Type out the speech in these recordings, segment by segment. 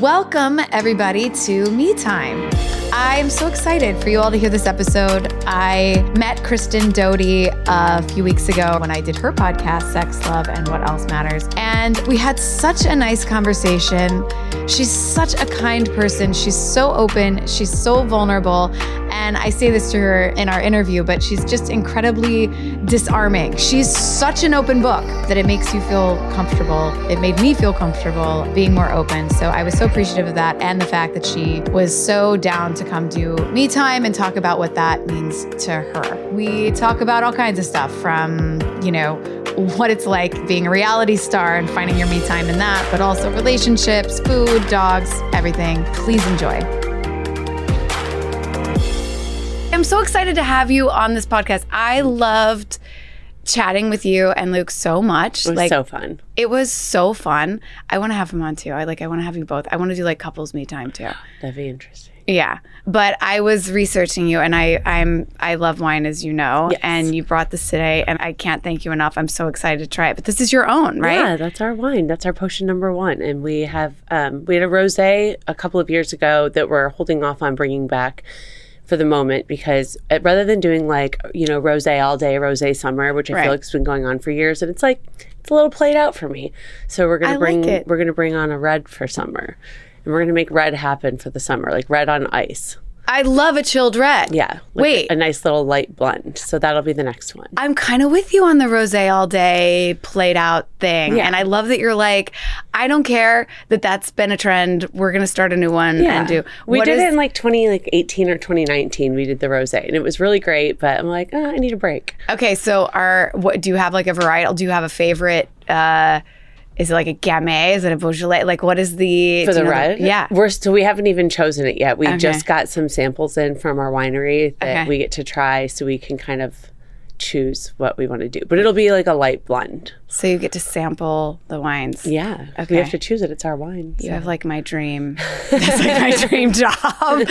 Welcome, everybody, to Me Time. I'm so excited for you all to hear this episode. I met Kristen Doute a few weeks ago when I did her podcast, Sex, Love, and What Else Matters. And we had such a nice conversation. She's such a kind person. She's so open. She's so vulnerable. And I say this to her in our interview, but she's just incredibly disarming. She's such an open book that it makes you feel comfortable. It made me feel comfortable being more open. So I was so appreciative of that and the fact that she was so down to come do me time and talk about what that means to her. We talk about all kinds of stuff from, you know, what it's like being a reality star and finding your me time in that, but also relationships, food, dogs, everything. Please enjoy. I'm so excited to have you on this podcast. I loved chatting with you and Luke so much. It was like so fun. it was so fun. I want to have him on too. I like I want to have you both. I want to do like couples me time too. That'd be interesting. Yeah. But I was researching you and I I'm I love wine as you know Yes. and you brought this today and I can't thank you enough. I'm so excited to try it. But this is your own, right? Yeah, that's our wine. That's our potion number one. And we have um, we had a rosé a couple of years ago that we're holding off on bringing back for the moment because uh, rather than doing like you know rosé all day, rosé summer, which I Right. feel like has been going on for years, and it's like it's a little played out for me. So we're gonna like bring it. we're gonna bring on a red for summer, and we're gonna make red happen for the summer, like red on ice. I love a chilled red. Yeah, like Wait. a nice little light blend. So that'll be the next one. I'm kind of with you on the rosé all day played out thing. Yeah. And I love that you're like, I don't care that that's been a trend. We're going to start a new one and do. We did is- it in like 20 like 18 or 2019. We did the rosé and it was really great, but I'm like, oh, I need a break. Okay, so are what do you have like a varietal? Do you have a favorite? Uh, is it like a Gamay? Is it a Beaujolais? Like what is the For do you the know red, yeah. we're still we haven't even chosen it yet. We Okay. just got some samples in from our winery that Okay. we get to try, so we can kind of choose what we want to do. But it'll be like a light blend. So you get to sample the wines. Yeah, Okay. we have to choose it. It's our wine. You have like my dream. That's like my dream job.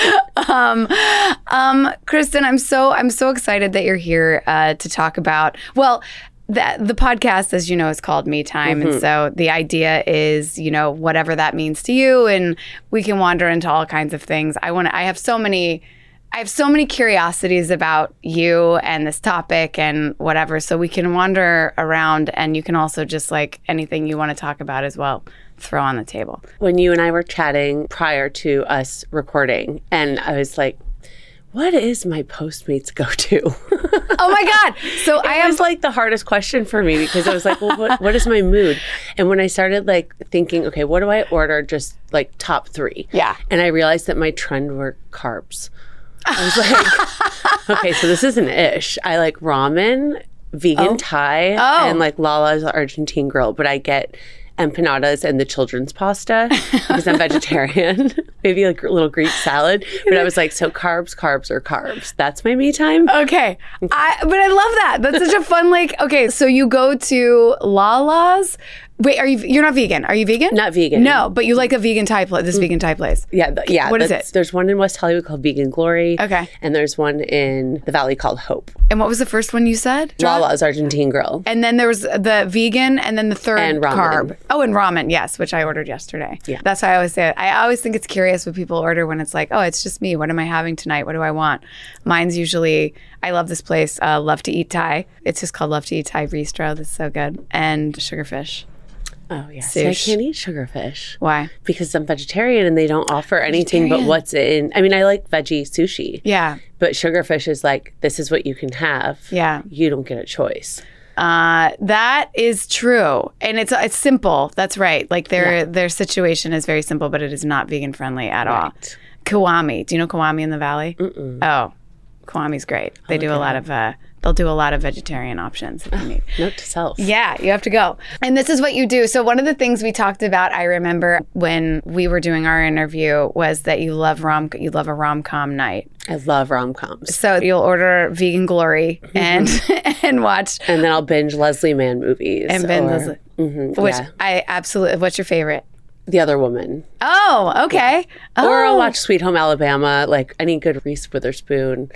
Um, um, Kristen, I'm so I'm so excited that you're here uh, to talk about. Well, the the podcast, as you know, is called Me Time, and mm-hmm. so the idea is, you know, whatever that means to you, and we can wander into all kinds of things. I want. to I have so many. I have so many curiosities about you and this topic and whatever. So we can wander around, and you can also just like anything you want to talk about as well, throw on the table. when you and I were chatting prior to us recording, and I was like, "What is my Postmates go to?" Oh my God. So I I have was like the hardest question for me because I was like, well, what, what is my mood? And when I started like thinking, okay, what do I order? Just like top three. Yeah. And I realized that my trend were carbs. I was like, okay, so this is an ish. I like ramen, vegan oh. Thai, Oh. and like Lala's Argentine grill, but I get empanadas and the children's pasta because I'm vegetarian. Maybe like a little Greek salad. But I was like, so carbs, carbs, or carbs. That's my me time. Okay. I but I love that. That's such a fun like okay, so you go to Lala's. Wait, are you you're not vegan? Are you vegan? Not vegan. No, but you like a vegan Thai place. This vegan Thai place. Yeah, yeah. What is it? There's one in West Hollywood called Vegan Glory. Okay. And there's one in the Valley called Hope. And what was the first one you said? Lala's Argentine Grill. And then there was the vegan, and then the third And ramen. carb. Oh, and ramen, yes, which I ordered yesterday. Yeah. that's why I always say it. I always think it's curious what people order when it's like, oh, it's just me. What am I having tonight? What do I want? Mine's usually. I love this place, uh, Love to Eat Thai. It's just called Love to Eat Thai Bistro. That's so good. And sugarfish. Oh, yeah. See, I can't eat sugarfish Why? because I'm vegetarian and they don't offer anything but what's in. I mean, I like veggie sushi, Yeah, but sugarfish is like, this is what you can have. yeah. You don't get a choice. Uh, that is true, and it's it's simple. That's right. Like their their situation is very simple, but it is not vegan friendly at all. Kiwami. Do you know Kiwami in the Valley? Oh, Kiwami's great. They do a lot of uh, they'll do a lot of vegetarian options if you need. Note to self. Yeah, you have to go. And this is what you do. So one of the things we talked about, I remember when we were doing our interview, was that you love rom you love a rom com night. I love rom coms. So you'll order Vegan Glory and and watch And then I'll binge Leslie Mann movies. and binge Leslie, Mhm, which yeah. I absolutely. What's your favorite? The Other Woman. Oh, okay. Oh, Or I'll watch Sweet Home Alabama, like any good Reese Witherspoon.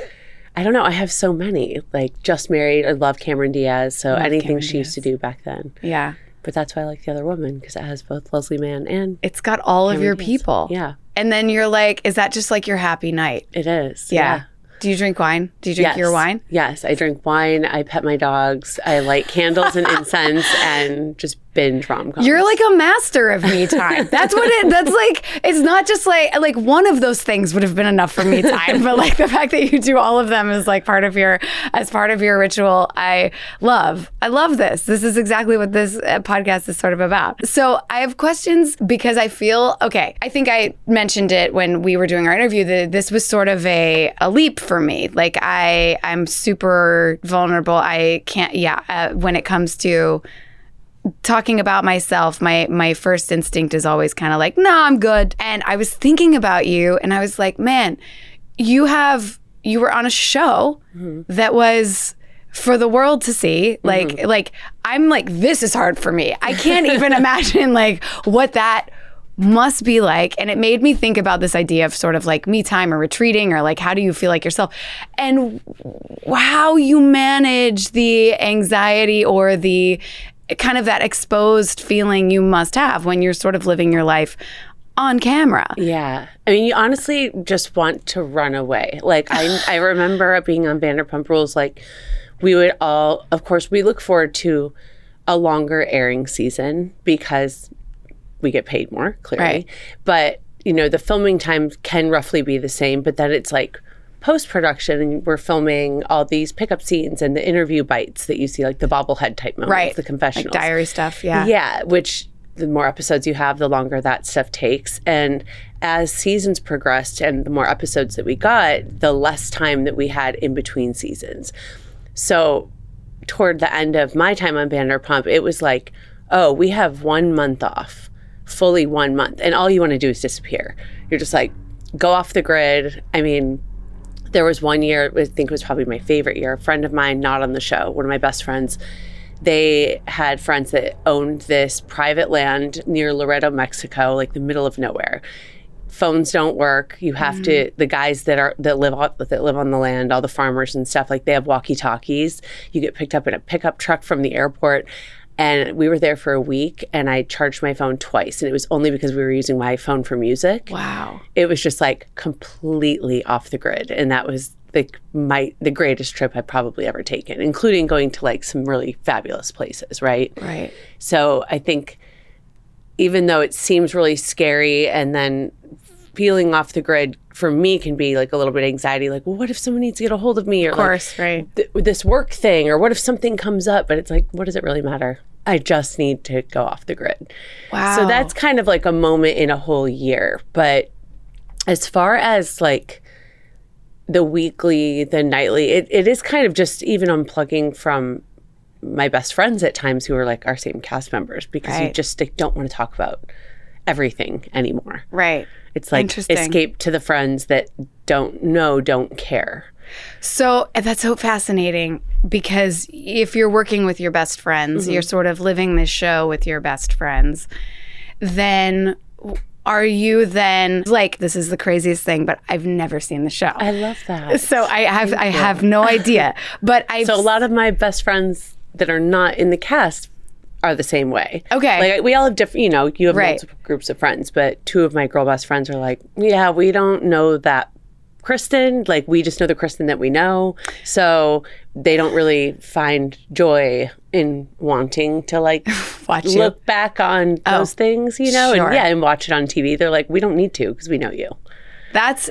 I don't know. I have so many. Like Just Married. I love Cameron Diaz. So anything Cameron she used to do back then. Yeah, But that's why I like The Other Woman because it has both Leslie Mann and it's got all of your Diaz. people. yeah, and then you're like, is that just like your happy night? it is. Yeah. Do you drink wine? Do you drink Yes. your wine? Yes, I drink wine. I pet my dogs. I light candles and incense and just binge rom coms. You're like a master of me time. That's what it. That's like. It's not just like like one of those things would have been enough for me time, but like the fact that you do all of them is like part of your as part of your ritual. I love. I love this. This is exactly what this uh, podcast is sort of about. So I have questions because I feel okay. I think I mentioned it when we were doing our interview that this was sort of a a leap for me. Like I I'm super vulnerable. I can't. Yeah. Uh, when it comes to talking about myself, my my first instinct is always kind of like, "No, I'm good." And I was thinking about you and I was like, "Man, you have you were on a show mm-hmm. that was for the world to see. Mm-hmm. Like like I'm like this is hard for me. I can't even imagine like what that must be like and it made me think about this idea of sort of like me time or retreating or like how do you feel like yourself and how you manage the anxiety or the kind of that exposed feeling you must have when you're sort of living your life on camera. Yeah. I mean, you honestly just want to run away. Like, I, I remember being on Vanderpump Rules, like, we would all, of course, we look forward to a longer airing season because we get paid more, clearly. Right. But, you know, the filming time can roughly be the same, but then it's like, post production and we're filming all these pickup scenes and the interview bites that you see like the bobblehead type moments Right. the confessionals Like diary stuff, yeah. yeah, which the more episodes you have, the longer that stuff takes. And as seasons progressed and the more episodes that we got, the less time that we had in between seasons. So toward the end of my time on Vanderpump, it was like, oh, we have one month off, fully one month. And all you want to do is disappear. You're just like, go off the grid. I mean, there was one year, I think it was probably my favorite year. A friend of mine, not on the show, one of my best friends, they had friends that owned this private land near Laredo, Mexico, like the middle of nowhere. Phones don't work. You have to. Mm. The guys that are that live on that live on the land, all the farmers and stuff, like they have walkie talkies. You get picked up in a pickup truck from the airport. And we were there for a week, and I charged my phone twice, and it was only because we were using my phone for music Wow. it was just like completely off the grid and that was like my the greatest trip I've probably ever taken including going to like some really fabulous places right Right. so I think even though it seems really scary and then feeling off the grid for me can be like a little bit anxiety like well what if someone needs to get a hold of me or Of course, right. th- this work thing or what if something comes up but it's like what does it really matter I just need to go off the grid Wow. so that's kind of like a moment in a whole year. But as far as like the weekly, the nightly, it, it is kind of just even unplugging from my best friends at times who are like our same cast members because you just like, don't want to talk about everything anymore. right. It's like escape to the friends that don't know, don't care. So and that's so fascinating because if you're working with your best friends, Mm-hmm. you're sort of living this show with your best friends, then are you then like this is the craziest thing, but I've never seen the show. I love that. so I have I have no idea. But I So a lot of my best friends that are not in the cast are the same way. Okay. Like we all have different, you know, you have Right. multiple groups of friends, but two of my girl best friends are like, yeah, we don't know that Kristen. Like we just know the Kristen that we know. So they don't really find joy in wanting to like watch you. look back on oh, those things, you know, sure. and yeah, and watch it on TV. They're like, we don't need to because we know you. That's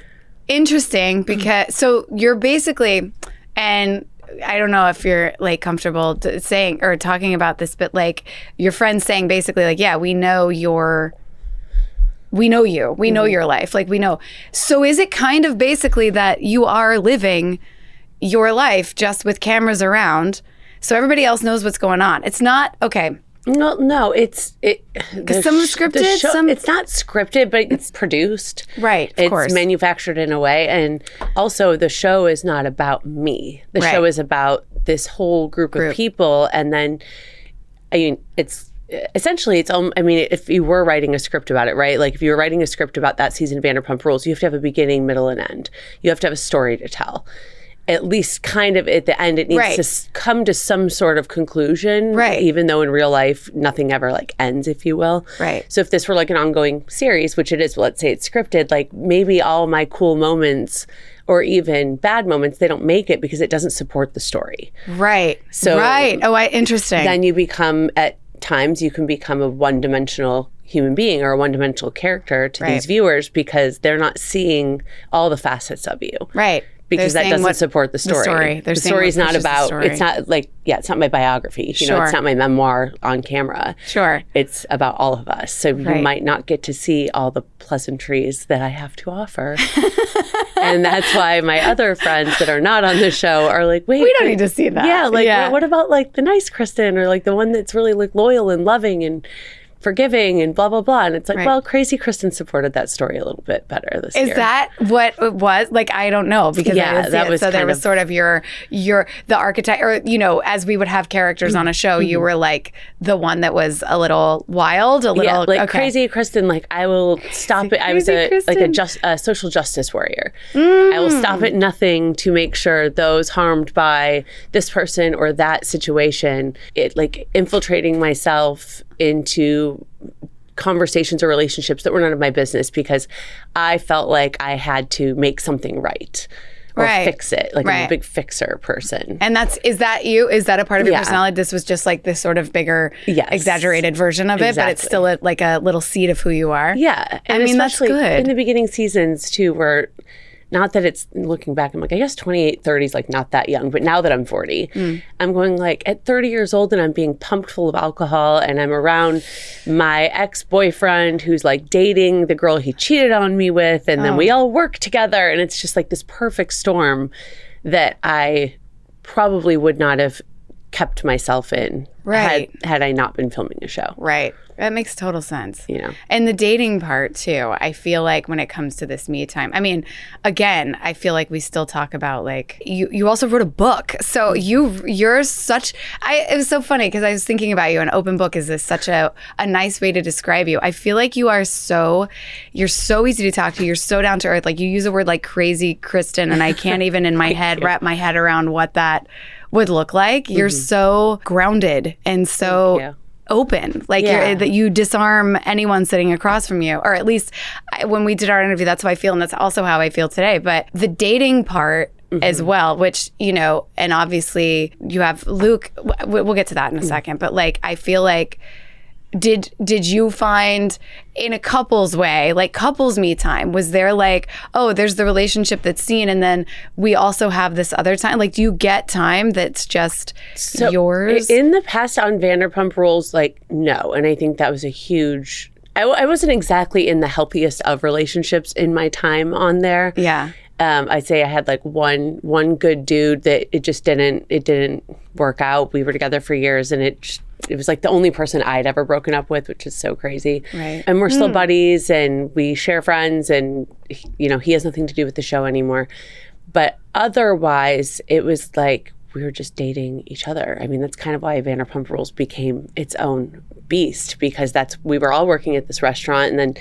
interesting because so you're basically and I don't know if you're like comfortable t- saying or talking about this, but like your friends saying basically like, yeah, we know your we know you. We know mm-hmm. your life. Like we know. So is it kind of basically that you are living your life just with cameras around so everybody else knows what's going on. It's not okay. No, no, it's it. the some are sh- scripted, show- some- it's not scripted, but it's produced. Right, of course. it's course. manufactured in a way, and also the show is not about me. The Right. show is about this whole group, Group. of people, and then I mean, it's essentially it's. Um, I mean, if you were writing a script about it, right? Like if you were writing a script about that season of Vanderpump Rules, you have to have a beginning, middle, and end. You have to have a story to tell. At least, kind of at the end, it needs Right. to s- come to some sort of conclusion, Right. Even though in real life nothing ever like ends, if you will, Right. So if this were like an ongoing series, which it is, let's say it's scripted, like maybe all my cool moments or even bad moments, they don't make it because it doesn't support the story. Right. So- right. Oh, I interesting. Then you become at times you can become a one-dimensional human being or a one-dimensional character to Right. these viewers because they're not seeing all the facets of you right. Because They're that doesn't support the story. story. The story is not about. story. It's not like yeah, it's not my biography. You know, Sure. it's not my memoir on camera. Sure. It's about all of us. So Right. you might not get to see all the pleasantries that I have to offer. and that's why my other friends that are not on the show are like, wait, We don't need to see that. Yeah, like Yeah. what about like the nice Kristen or like the one that's really like loyal and loving and forgiving and blah blah blah. And it's like, Right. well, crazy Kristen supported that story a little bit better this Is year. that what it was? Like I don't know because I Yeah, that it. was so there was sort of your your the archetype or you know as we would have characters on a show, Mm-hmm. you were like the one that was a little wild, a little yeah, like okay. crazy Kristen. Like I will stop it. I was a like a just a social justice warrior. I will stop Mm. at nothing to make sure those harmed by this person or that situation. It like infiltrating myself into conversations or relationships that were none of my business because I felt like I had to make something right or Right. fix it. Like I'm a big fixer person. And that's is that you? Is that a part of your Yeah. personality? This was just like this sort of bigger, Yes. exaggerated version of it, but it's still a, like a little seed of who you are. Yeah, and mean, that's especially good. in the beginning seasons too, where not that it's looking back, I'm like, I guess 28, 30 is like not that young, but now that I'm 40, Mm. I'm going like at 30 years old and I'm being pumped full of alcohol and I'm around my ex boyfriend who's like dating the girl he cheated on me with, and then Oh. we all work together, and it's just like this perfect storm that I probably would not have kept myself in Right. had, had I not been filming a show. Right. That makes total sense. You know. And the dating part too. I feel like when it comes to this me time, I mean, again, I feel like we still talk about like you. You also wrote a book, so you you're such. I it was so funny because I was thinking about you. An open book is this such a a nice way to describe you. I feel like you are so you're so easy to talk to. You're so down to earth. Like you use a word like crazy Kristen, and I can't even in my head wrap my head around what that would look like. You're mm-hmm. so grounded and so open. Like Yeah. you're, that you disarm anyone sitting across from you or at least I, when we did our interview that's how i feel and that's also how i feel today. But the dating part mm-hmm. as well which you know and obviously you have luke w- we'll get to that in a mm-hmm. second but like i feel like did did you find in a couples way like couples me time was there like oh there's the relationship that's seen and then we also have this other time like do you get time that's just So, yours In the past on Vanderpump Rules, like, no. And I think that was a huge. I, w- I wasn't exactly in the healthiest of relationships in my time on there. yeah Um, I'd say I had like one one good dude that it just didn't it didn't work out. We were together for years, and it j- it was like the only person I'd ever broken up with, which is so crazy. Right. And we're still hmm. buddies, and we share friends, and he- you know he has nothing to do with the show anymore. But otherwise, it was like we were just dating each other. I mean, that's kind of why Vanderpump Rules became its own beast because that's we were all working at this restaurant, and then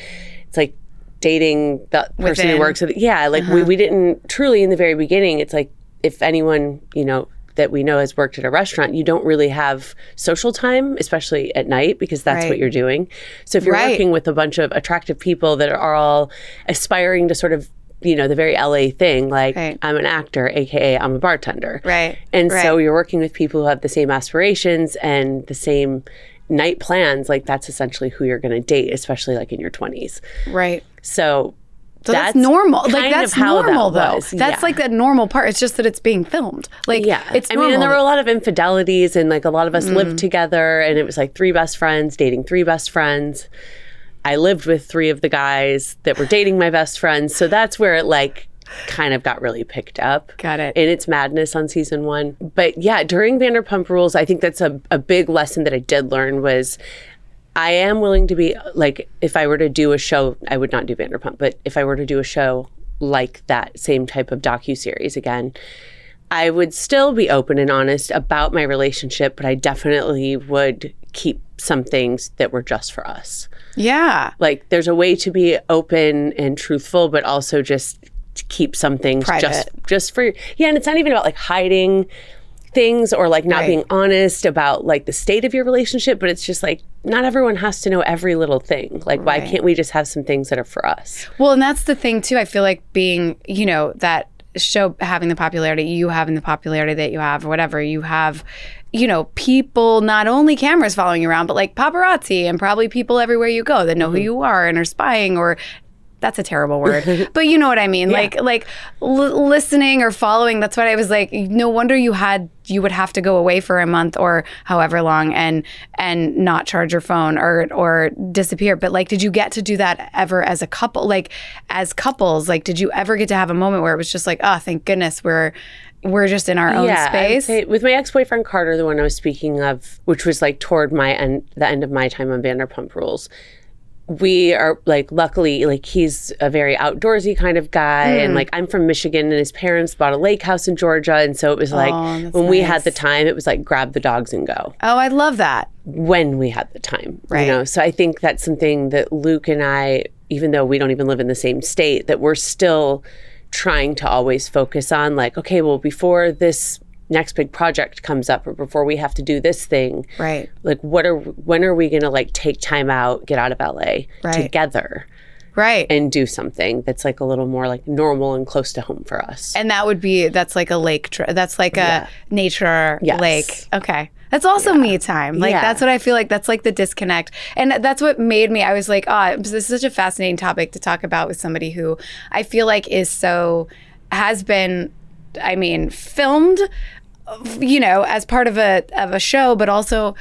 it's like dating the person Within. who works at yeah, like we, uh-huh. we didn't truly in the very beginning. It's like if anyone you know that we know has worked at a restaurant, you don't really have social time, especially at night, because that's Right. what you're doing. So if you're Right. working with a bunch of attractive people that are all aspiring to sort of you know the very LA thing, like Right. I'm an actor, aka I'm a bartender, Right. and so you're working with people who have the same aspirations and the same night plans. Like that's essentially who you're going to date, especially like in your 20s. right So. So that's, normal. Like that's how that normal though. was. That's Yeah. like the normal part. It's just that it's being filmed. Like Yeah, it's I mean, and there were a lot of infidelities, and like a lot of us Mm. lived together, and it was like three best friends dating three best friends. I lived with three of the guys that were dating my best friends, so that's where it like kind of got really picked up. Got it. In its madness on season one. But yeah, during Vanderpump Rules, I think that's a, a big lesson that I did learn was I am willing to be like if I were to do a show, I would not do Vanderpump, but if I were to do a show like that same type of docu series again, I would still be open and honest about my relationship, but I definitely would keep some things that were just for us. Yeah. Like there's a way to be open and truthful, but also just keep some things Private. just just for yeah, and it's not even about like hiding things or like not Right. being honest about like the state of your relationship, but it's just like not everyone has to know every little thing. Like why Right. can't we just have some things that are for us? Well, and that's the thing too. I feel like being, you know, that show having the popularity, you having the popularity that you have, or whatever, you have, you know, people, not only cameras following you around, but like paparazzi and probably people everywhere you go that know who mm-hmm. you are and are spying or that's a terrible word. But you know what i mean? Like like l- listening or following that's what i was like no wonder you had you would have to go away for a month or however long and and not charge your phone or or disappear. But like did you get to do that ever as a couple like as couples? Like did you ever get to have a moment where it was just like oh thank goodness we're we're just in our own would space with my ex-boyfriend Carter, the one I was speaking of, which was like toward my end, the end of my time on Vanderpump Rules. We are like, luckily, like he's a very outdoorsy kind of guy, and Hmm. like I'm from Michigan, and his parents bought a lake house in Georgia, and so it was like Oh, when we had the time, it was like grab the dogs and go oh i love that when we had the time. Right. You know, so I think that's something that Luke and I, even though we don't even live in the same state, that we're still trying to always focus on like, okay, well, before this next big project comes up or before we have to do this thing, right like what are when are we gonna like take time out, get out of LA Right. together right and do something that's like a little more like normal and close to home for us. And that would be that's like a lake. That's like a Yeah. nature Yes. lake. Okay. That's also me time. Like Yeah. that's what I feel like. That's like the disconnect, and that's what made me. I was like, oh, this is such a fascinating topic to talk about with somebody who I feel like is so has been. I mean, filmed, you know, as part of a of a show, but also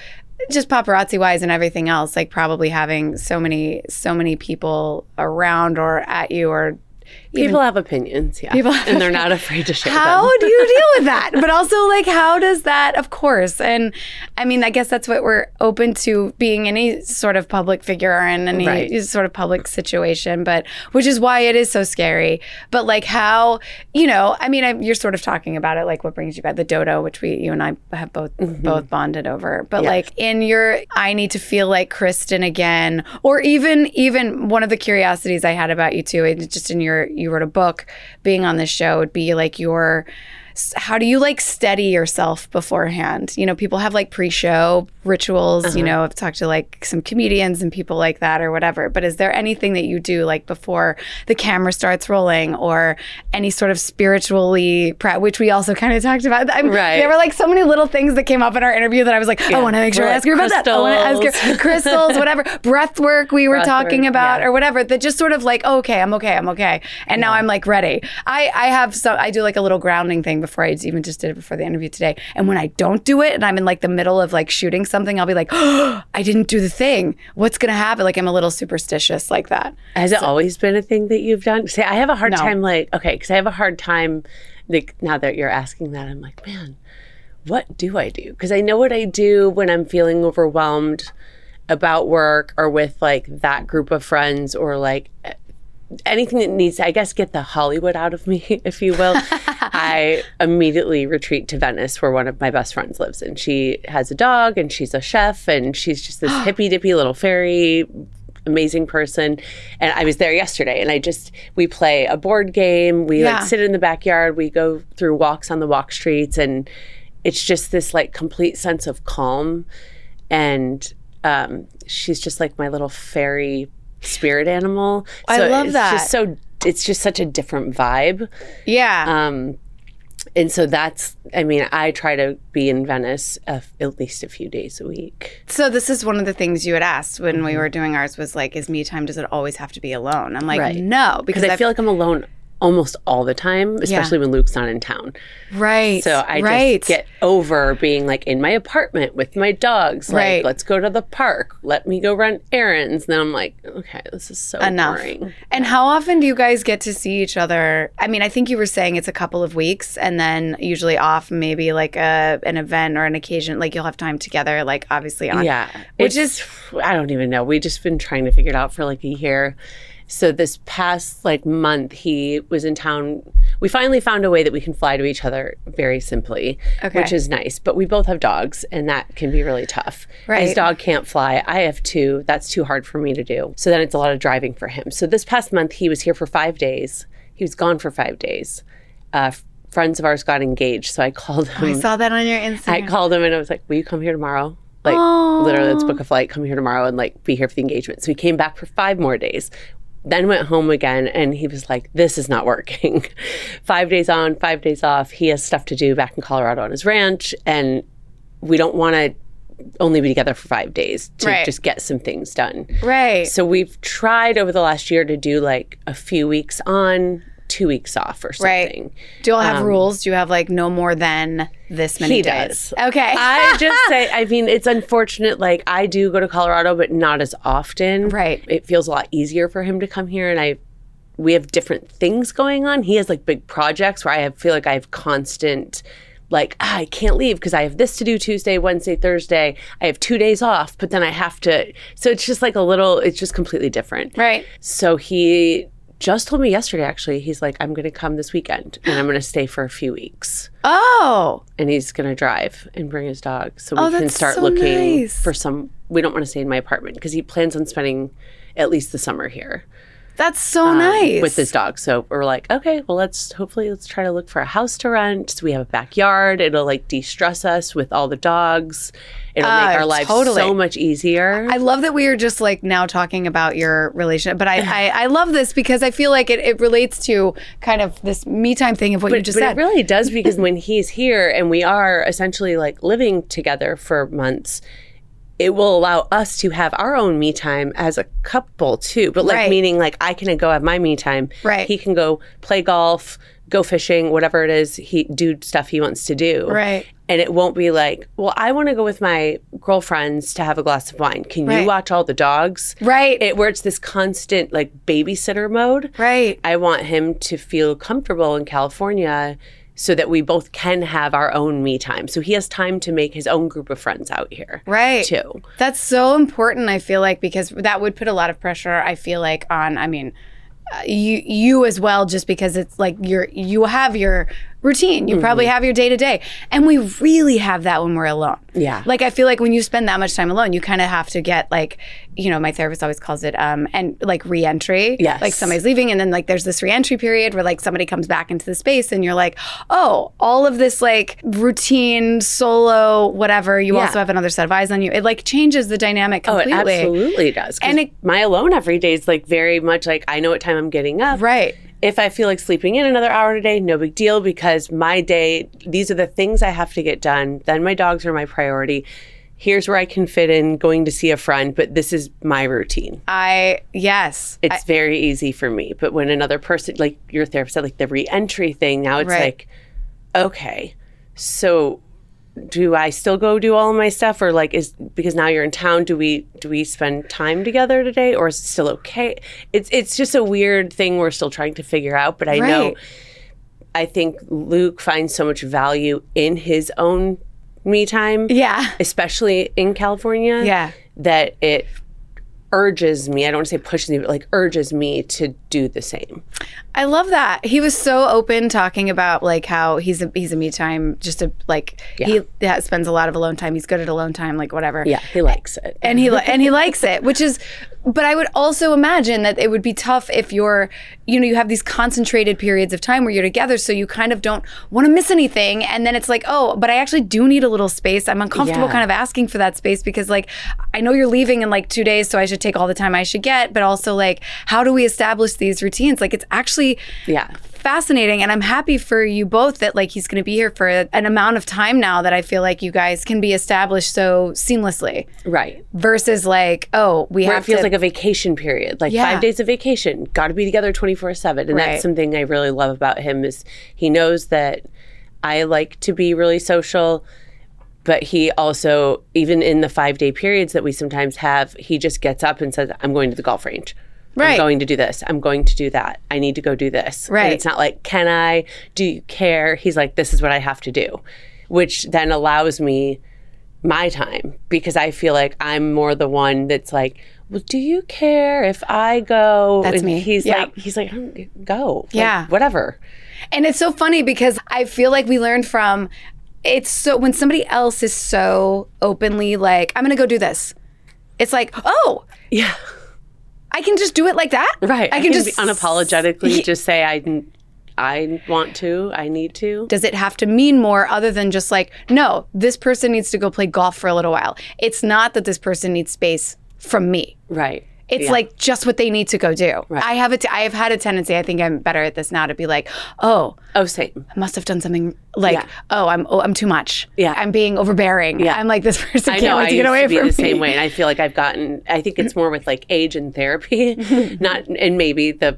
just paparazzi wise and everything else. Like probably having so many so many people around or at you or People have opinions, yeah, People and they're not afraid to share how do you deal with that? But also, like, how does that, of course, and I mean, I guess that's what we're open to being any sort of public figure or in any Right. sort of public situation, but which is why it is so scary. But like, how, you know, I mean, I, you're sort of talking about it, like what brings you back the dodo, which we, you and I have both mm-hmm. both bonded over. But like, in your, I need to feel like Kristen again, or even even one of the curiosities I had about you too, just in your, you wrote a book, being on this show would be like your how do you like steady yourself beforehand? You know, people have like pre-show rituals. You uh-huh. know, I've talked to like some comedians and people like that or whatever. But is there anything that you do like before the camera starts rolling, or any sort of spiritually, pra- which we also kind of talked about? I'm, Right. There were like so many little things that came up in our interview that I was like, I want to make sure We're I ask her about that. I want to ask her crystals. whatever, breath work we were Breath talking work, about, yeah. or whatever. That just sort of like, oh, okay, I'm okay, I'm okay, and now I'm like ready. I I have so I do like a little grounding thing before I even just did it before the interview today. And when I don't do it, and I'm in like the middle of like shooting something, I'll be like, oh, I didn't do the thing. What's gonna happen? Like I'm a little superstitious like that. Has it always been a thing that you've done? Say, I have a hard No. time, like, okay, because I have a hard time, like, now that you're asking that, I'm like, man, what do I do? Because I know what I do when I'm feeling overwhelmed about work or with like that group of friends or like anything that needs to, I guess, get the Hollywood out of me, if you will. I immediately retreat to Venice, where one of my best friends lives. And she has a dog and she's a chef and she's just this hippy dippy little fairy amazing person and i was there yesterday and i just we play a board game we Yeah. like sit in the backyard we go through walks on the walk streets and it's just this like complete sense of calm and um, she's just like my little fairy spirit animal I love it's that. just so it's just such a different vibe Yeah. um, and so that's i mean i try to be in venice a, at least a few days a week so this is one of the things you had asked when we were doing ours was like, is me time? Does it always have to be alone? I'm like, Right. no, because because i I feel like i'm alone almost all the time, especially when Luke's not in town. Right. So I right. just get over being like in my apartment with my dogs. Like, Right. let's go to the park. Let me go run errands. And then I'm like, okay, this is so enough. boring. And how often do you guys get to see each other? I mean, I think you were saying it's a couple of weeks and then usually off maybe like a an event or an occasion like you'll have time together like obviously on Yeah. Which It's- I don't even know. We've just been trying to figure it out for like a year. So this past like month he was in town. We finally found a way that we can fly to each other very simply, Okay. which is nice. But we both have dogs and that can be really tough. Right. His dog can't fly. I have two. That's too hard for me to do. So then it's a lot of driving for him. So this past month he was here for 5 days. He was gone for 5 days. Uh, friends of ours got engaged, so I called him. I saw that on your Instagram. I called him and I was like, "Will you come here tomorrow?" Like Aw. literally, let's book a flight. Come here tomorrow and like be here for the engagement. So he came back for five more days. Then went home again and he was like, "This is not working." five days on, five days off. He has stuff to do back in Colorado on his ranch, and we don't want to only be together for five days to Right. just get some things done. right. So we've tried over the last year to do like a few weeks on, two weeks off or something. Right. do you all have rules? Do you have like no more than this many He days? does. Okay. I just say, I mean, it's unfortunate. Like, I do go to Colorado, but not as often. Right. It feels a lot easier for him to come here, and I, we have different things going on. He has like big projects where I have, feel like I have constant. Like ah, I can't leave because I have this to do Tuesday, Wednesday, Thursday. I have two days off, but then I have to. So it's just like a little. It's just completely different. right. So he just told me yesterday. Actually, he's like, I'm going to come this weekend, and I'm going to stay for a few weeks Oh. and he's going to drive and bring his dog so we Oh, can start so looking nice. for some we don't want to stay in my apartment because he plans on spending at least the summer here That's so um, nice. with his dog so we're like okay well let's hopefully let's try to look for a house to rent so we have a backyard it'll like de-stress us with all the dogs it'll Uh, make our lives totally. so much easier I love that we are just like now talking about your relationship, but I, I, I love this because I feel like it, it relates to kind of this me time thing of what you just but said. it really does because when he's here and we are essentially like living together for months, it will allow us to have our own me time as a couple too. But like Right. meaning like I can go have my me time. Right. He can go play golf, go fishing, whatever it is he do stuff he wants to do. Right. And it won't be like, well, I want to go with my girlfriends to have a glass of wine. Can Right. you watch all the dogs? right. It where it's this constant like babysitter mode. right. I want him to feel comfortable in California so that we both can have our own me time. So he has time to make his own group of friends out here. Right. Too. That's so important, I feel like, because that would put a lot of pressure, I feel like, on, I mean, uh, you you as well just because it's like you're you have your routine you Mm-hmm. probably have your day to day and we really have that when we're alone Yeah. like i feel like when you spend that much time alone you kind of have to get like you know my therapist always calls it um and like re-entry Yes. like somebody's leaving and then like there's this re-entry period where like somebody comes back into the space and you're like oh all of this like routine solo whatever you Yeah. also have another set of eyes on you it like changes the dynamic Oh, completely it absolutely does. And it- my alone every day is like very much like I know what time I'm getting up. right If I feel like sleeping in another hour today, no big deal because my day, these are the things I have to get done. Then my dogs are my priority. Here's where I can fit in going to see a friend, but this is my routine. i yes It's very easy for me. But when another person, like your therapist said, like the re-entry thing, now it's Right. like, okay, so do I still go do all of my stuff, or like is because now you're in town? Do we do we spend time together today, or is it still okay? It's it's just a weird thing we're still trying to figure out. But I know, I think Luke finds so much value in his own me time, yeah especially in California yeah that it urges me, I don't want to say pushes me, but like urges me to do the same. I love that. He was so open talking about like how he's a he's a me time, just a like he yeah, spends a lot of alone time. He's good at alone time, like whatever. Yeah, he likes it. And he and he likes it, which is but I would also imagine that it would be tough if you're you know you have these concentrated periods of time where you're together so you kind of don't want to miss anything and then it's like, "Oh, but I actually do need a little space. I'm uncomfortable Yeah. kind of asking for that space because like I know you're leaving in like 2 days, so I should take all the time I should get, but also like how do we establish these routines? Like it's actually yeah. Fascinating. And I'm happy for you both that like he's going to be here for an amount of time now that I feel like you guys can be established so seamlessly Right. versus like, oh, we Where have it feels to. like a vacation period, like Yeah. five days of vacation, got to be together 24 7. And Right. that's something I really love about him is he knows that I like to be really social. But he also, even in the five day periods that we sometimes have, he just gets up and says, I'm going to the golf range. Right. I'm going to do this. I'm going to do that. I need to go do this. Right. And it's not like, can I? Do you care? He's like, this is what I have to do, which then allows me my time because I feel like I'm more the one that's like, well, do you care if I go? That's And me. He's Yeah. like, he's like, "I don't- go. Like, Yeah. whatever. And it's so funny because I feel like we learned from it's so when somebody else is so openly like, I'm gonna go do this. It's like, oh, Yeah. I can just do it like that. Right. I can, just be unapologetically just say, I, I want to, I need to. Does it have to mean more other than just like, no, this person needs to go play golf for a little while? It's not that this person needs space from me. Right. It's Yeah. like just what they need to go do. Right. I have a t- I have had a tendency. I think I'm better at this now to be like, oh, Oh, same. I must have done something like, Yeah. oh, I'm oh, I'm too much. Yeah. I'm being overbearing. Yeah. I'm like this person I can't know wait I to get away to be from the same way, and I feel like I've gotten. I think it's more with like age and therapy, not and maybe the.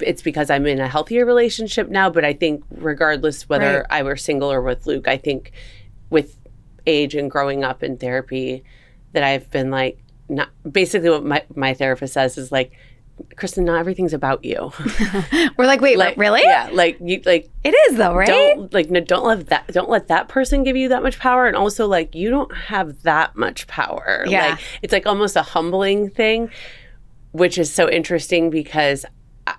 It's because I'm in a healthier relationship now, but I think regardless whether Right. I were single or with Luke, I think with age and growing up in therapy, that I've been like not basically what my my therapist says is like, Kristen, not everything's about you. We're like, wait, like really? Yeah, like you like It is though, right? don't like no, don't let that don't let that person give you that much power and also like you don't have that much power Yeah. like it's like almost a humbling thing which is so interesting because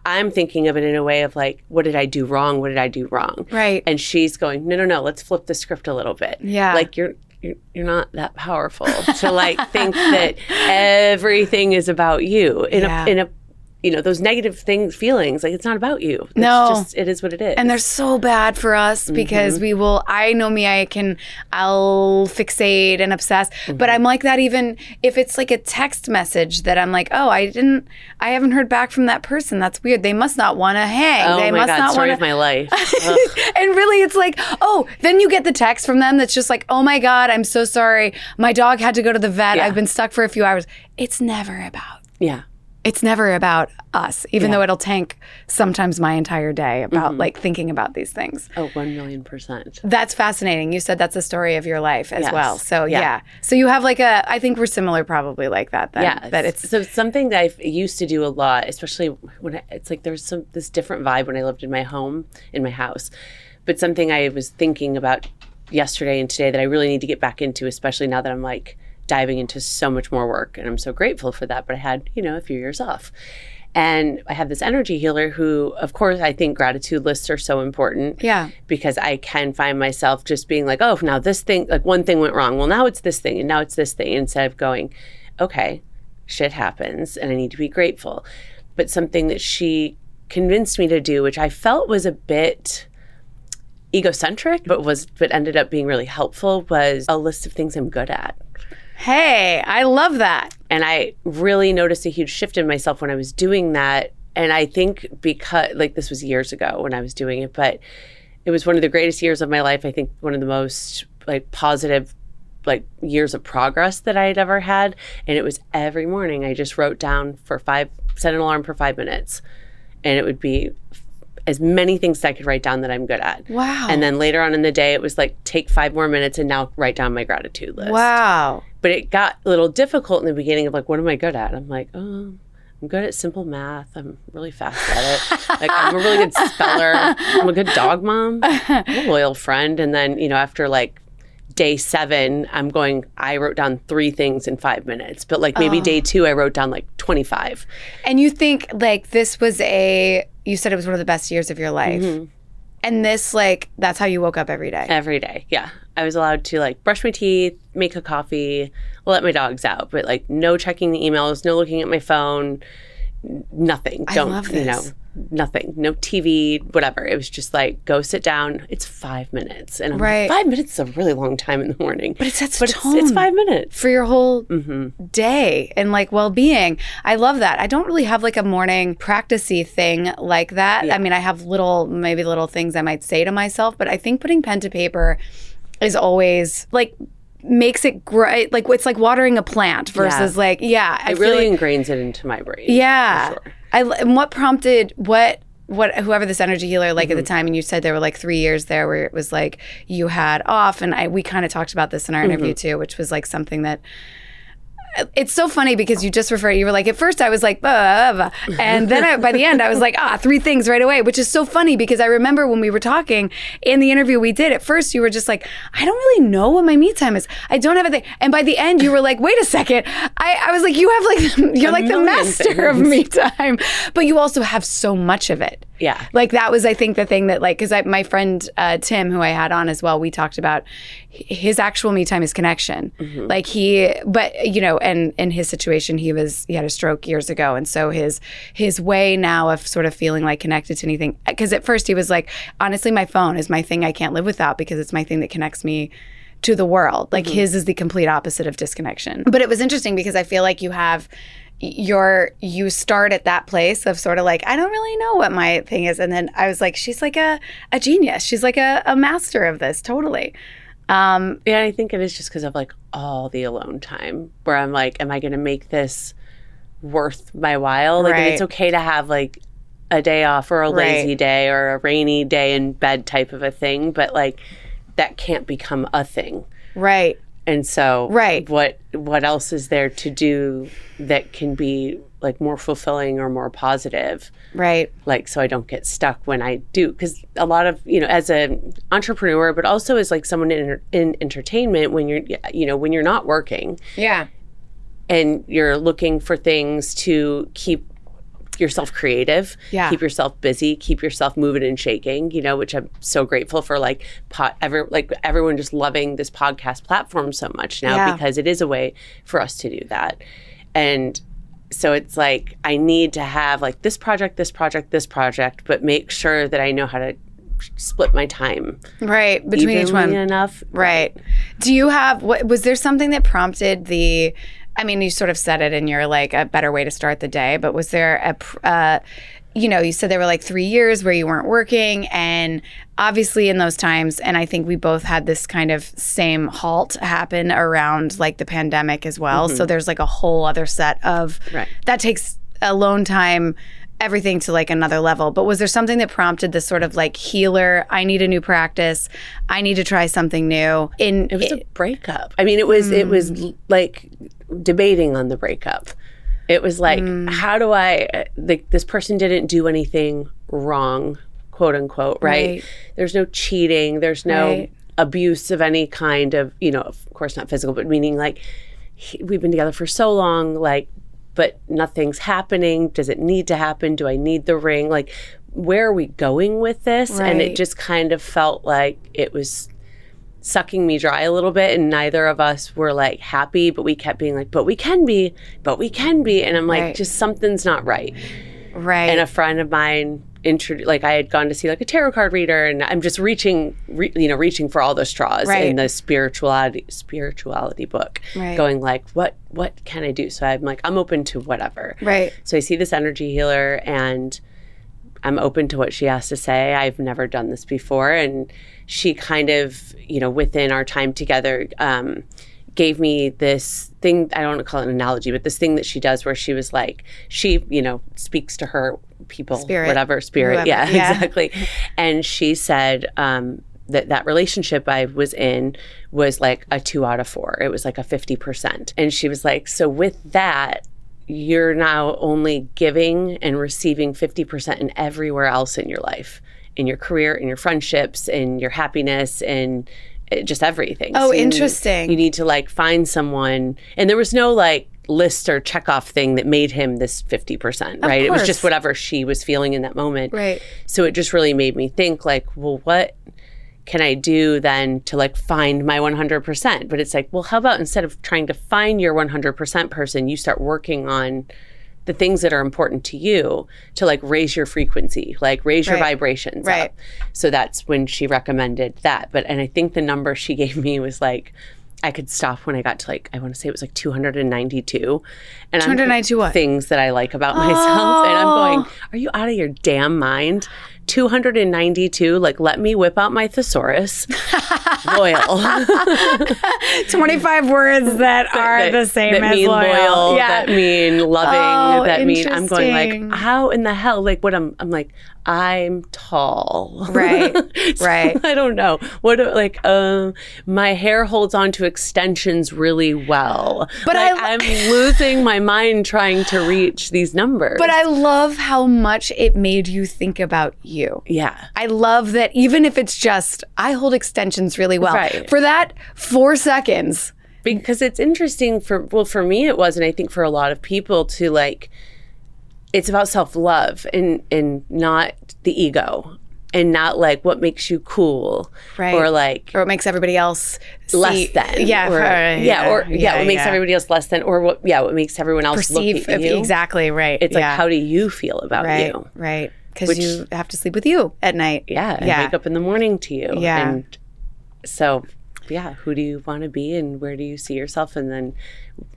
i'm thinking of it in a way of like what did i do wrong what did i do wrong Right. and she's going no no no let's flip the script a little bit Yeah. like you're you're, you're not that powerful to like think that everything is about you in Yeah. a in a you know those negative things feelings like it's not about you it's No. just it is what it is and they're so bad for us because Mm-hmm. we will i know me i can i'll fixate and obsess Mm-hmm. but i'm like that even if it's like a text message that i'm like oh i didn't i haven't heard back from that person that's weird they must not want to hang Oh they my must god, not want of my life. And really it's like oh then you get the text from them that's just like oh my god i'm so sorry my dog had to go to the vet Yeah. i've been stuck for a few hours it's never about yeah. It's never about us even though it'll tank sometimes my entire day about Mm-hmm. like thinking about these things Oh, one million percent. that's fascinating. You said that's the story of your life as Yes. well. So yeah. Yeah. So you have like a I think we're similar probably like that then. Yeah. That it's so something that I used to do a lot, especially when I, it's like there's some this different vibe when I lived in my home, in my house. But something I was thinking about yesterday and today that I really need to get back into, especially now that I'm like diving into so much more work. And I'm so grateful for that. But I had, you know, a few years off. And I have this energy healer who, of course, I think gratitude lists are so important. Yeah. Because I can find myself just being like, oh, now this thing, like one thing went wrong. Well, now it's this thing, and now it's this thing. Instead of going, okay, shit happens, and I need to be grateful. But something that she convinced me to do, which I felt was a bit egocentric, but was but ended up being really helpful, was a list of things I'm good at. Hey, I love that. And I really noticed a huge shift in myself when I was doing that. And I think because, like, this was years ago when I was doing it, but it was one of the greatest years of my life. I think one of the most, like, positive, like, years of progress that I had ever had. And it was every morning I just wrote down for five, set an alarm for five minutes. And it would be as many things that I could write down that I'm good at. Wow. And then later on in the day, it was like, take five more minutes and now write down my gratitude list Wow. But it got a little difficult in the beginning of like what am i good at? I'm like oh i'm good at simple math. I'm really fast at it. Like i'm a really good speller. I'm a good dog mom. I'm a loyal friend. And then you know after like day seven i'm going i wrote down three things in five minutes. But like maybe day two i wrote down like 25 And you think like this was a you said it was one of the best years of your life. Mm-hmm. And this like that's how you woke up every day. every day. Yeah. I was allowed to like brush my teeth make a coffee let my dogs out but like no checking the emails no looking at my phone nothing I don't love you know this. nothing, no TV, whatever. It was just like, go sit down. It's five minutes. And I'm Right. like, five minutes is a really long time in the morning. But it sets but tone. it's, it's five minutes. for your whole Mm-hmm. day and like well-being. I love that. I don't really have like a morning practicey thing like that. I mean, I have little maybe little things I might say to myself, but I think putting pen to paper is always like makes it great. Like it's like watering a plant versus Yeah. like yeah, I It really like- ingrains it into my brain. yeah. sure. I and what prompted what what whoever this energy healer like Mm-hmm. at the time and you said there were like 3 years there where it was like you had off and I we kind of talked about this in our interview Mm-hmm. too which was like something that it's so funny because you just referred you were like at first I was like blah, blah, blah. and then I, by the end I was like ah three things right away which is so funny because I remember when we were talking in the interview we did at first you were just like I don't really know what my me time is. I don't have a thing. And by the end you were like wait a second. I, I was like you have like you're A like the master of things. me time. But you also have so much of it Yeah. like that was i think the thing that like because my friend uh, tim who i had on as well we talked about his actual me time is connection Mm-hmm. like he but you know and in his situation he was he had a stroke years ago and so his his way now of sort of feeling like connected to anything because at first he was like honestly my phone is my thing i can't live without because it's my thing that connects me to the world. Like his is the complete opposite of disconnection. But it was interesting because I feel like you have your you start at that place of sort of like I don't really know what my thing is and then I was like she's like a a genius. She's like a, a master of this totally. Um Yeah, I think it is just because of like all the alone time where I'm like, am I going to make this worth my while? Like, and it's okay to have like a day off or a lazy Right. day or a rainy day in bed type of a thing, but like that can't become a thing. right. And so, Right. what what else is there to do that can be like more fulfilling or more positive? Right. like so I don't get stuck when I do because a lot of you know as an entrepreneur but also as like someone in, in entertainment when you're you know when you're not working Yeah. and you're looking for things to keep yourself creative Yeah. keep yourself busy keep yourself moving and shaking you know which i'm so grateful for like pot ever like everyone just loving this podcast platform so much now Yeah. because it is a way for us to do that and so it's like i need to have like this project this project this project but make sure that i know how to split my time Right. Between each one. enough Right. Do you have what was there something that prompted the I mean, you sort of said it in your like a better way to start the day, but was there a uh you know, you said there were like 3 years where you weren't working and obviously in those times and I think we both had this kind of same halt happen around like the pandemic as well. So there's like a whole other set of Right. that takes alone time everything to like another level but was there something that prompted this sort of like healer i need a new practice i need to try something new in It was a breakup. I mean, it was it was Mm. like debating on the breakup. It was like, Mm. how do I? Like this person didn't do anything wrong, quote unquote, right? Right. There's no cheating. There's no Right. abuse of any kind of, you know, of course not physical, but meaning like he, we've been together for so long, like, but nothing's happening. Does it need to happen? Do I need the ring? Like, where are we going with this? And it just kind of felt like it was sucking me dry a little bit and neither of us were like happy but we kept being like but we can be but we can be and i'm like Right. just something's not right right and a friend of mine intro- like i had gone to see like a tarot card reader and i'm just reaching re- you know reaching for all the straws Right. in the spirituality spirituality book Right. going like what what can i do so i'm like i'm open to whatever right so I see this energy healer and I'm open to what she has to say. I've never done this before. And she kind of, you know, within our time together, um, gave me this thing. I don't want to call it an analogy, but this thing that she does where she was like, she, you know, speaks to her people, Spirit. whatever spirit. Yeah, Yeah. exactly. And she said, um, that that relationship I was in was like a two out of four. It was like a 50%. And she was like, so with that, you're now only giving and receiving 50% in everywhere else in your life, in your career, in your friendships, in your happiness, and uh, just everything. Oh, you- interesting. You need to like find someone, and there was no like list or checkoff thing that made him this 50%, right? It was just whatever she was feeling in that moment. right So it just really made me think like, well, what can I do then to like find my 100%? But it's like, well, how about instead of trying to find your 100% person, you start working on the things that are important to you to like raise your frequency, like raise your vibrations Right. up. So that's when she recommended that. But and I think the number she gave me was like I could stop when I got to like I want to say it was like 292. And I'm 292 what? things that I like about myself and I'm oh. going, are you out of your damn mind? 292 like let me whip out my thesaurus loyal 25 words that are the same that as mean loyal. that mean loving, Oh, that mean I'm going like, how in the hell? Like what I'm I'm like, I'm tall. Right, So, right. I don't know. What like um my hair holds on to extensions really well. But Like, I- I'm losing my mind trying to reach these numbers. But I love how much it made you think about you. yeah. I love that even if it's just, I hold extensions really well. Right. For that four seconds, because it's interesting for well for me it was and i think for a lot of people to like it's about self-love and and not the ego and not like what makes you cool Right. or like or what makes everybody else see- less than Yeah, or, uh, yeah, or yeah, what makes yeah. everybody else less than or what yeah what makes everyone else perceive look at you exactly right. it's yeah. like how do you feel about right, you right, because you have to sleep with you at night. yeah and Yeah. wake up in the morning to you Yeah. and so yeah who do you want to be and where do you see yourself? And then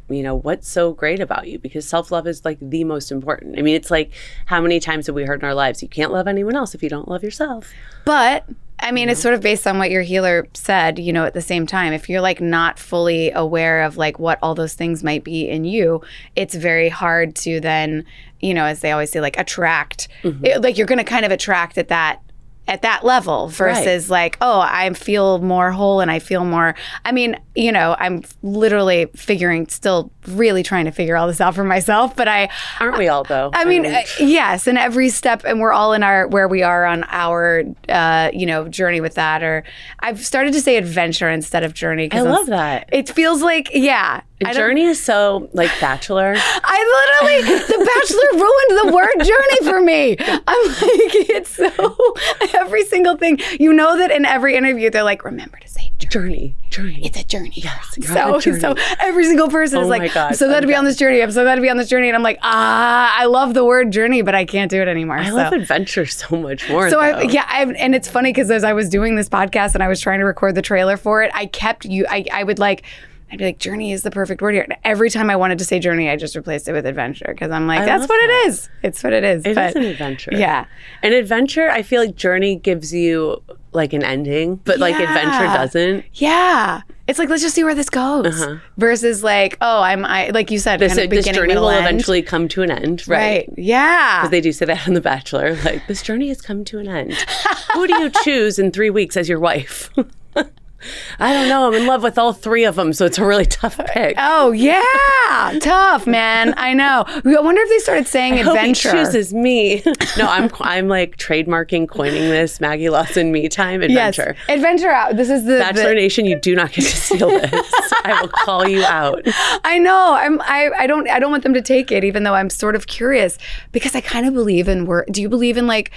you know what's so great about you? Because self-love is like the most important. I mean it's like how many times have we heard in our lives you can't love anyone else if you don't love yourself? But I mean, it's sort of based on what your healer said, you know, at the same time. If you're like not fully aware of like what all those things might be in you, it's very hard to then, you know, as they always say, like attract, mm-hmm. it- like you're going to kind of attract at that at that level versus like oh i feel more whole and i feel more i mean you know i'm literally figuring still really trying to figure all this out for myself but i aren't we all though I mean, uh, yes, and every step, and we're all in our where we are on our, uh, you know, journey with that. Or I've started to say adventure instead of journey i love that It feels like, yeah. Journey is so like bachelor I literally, The Bachelor ruined the word journey for me. I'm like, it's so every single thing. You know that in every interview they're like, remember to say journey. journey It's a journey. Yes. So, journey. so every single person is Oh like, God, I'm so glad to be on this journey. I'm so glad to be on this journey. And I'm like, ah, I love the word journey, but I can't do it anymore. i so. love adventure so much more So though. I yeah, I and it's funny because as I was doing this podcast and I was trying to record the trailer for it, I kept you. I I would like. I'd be like, journey is the perfect word here. And every time I wanted to say journey, I just replaced it with adventure because I'm like, that's what that. it is. It's what it is. It is but an adventure. yeah. An adventure, I feel like journey gives you like an ending, but like adventure doesn't. Yeah. It's like, let's just see where this goes uh-huh. versus like, oh, I'm, I, like you said, This, kind of this beginning, journey will end. eventually come to an end, Right. right? Yeah. Because they do say that on The Bachelor. Like, this journey has come to an end. Who do you choose in three weeks as your wife? I don't know. I'm in love with all three of them, so it's a really tough pick. Oh yeah, tough man. I know. I wonder if they started saying I hope he adventure. chooses me. no, I'm I'm like trademarking, coining this Maggie Lawson me time yes, adventure. adventure out. This is the, Bachelor the Nation, you do not get to steal this. I will call you out. I know. I'm. I. I don't. I don't want them to take it, even though I'm sort of curious because I kind of believe in word. Do you believe in like?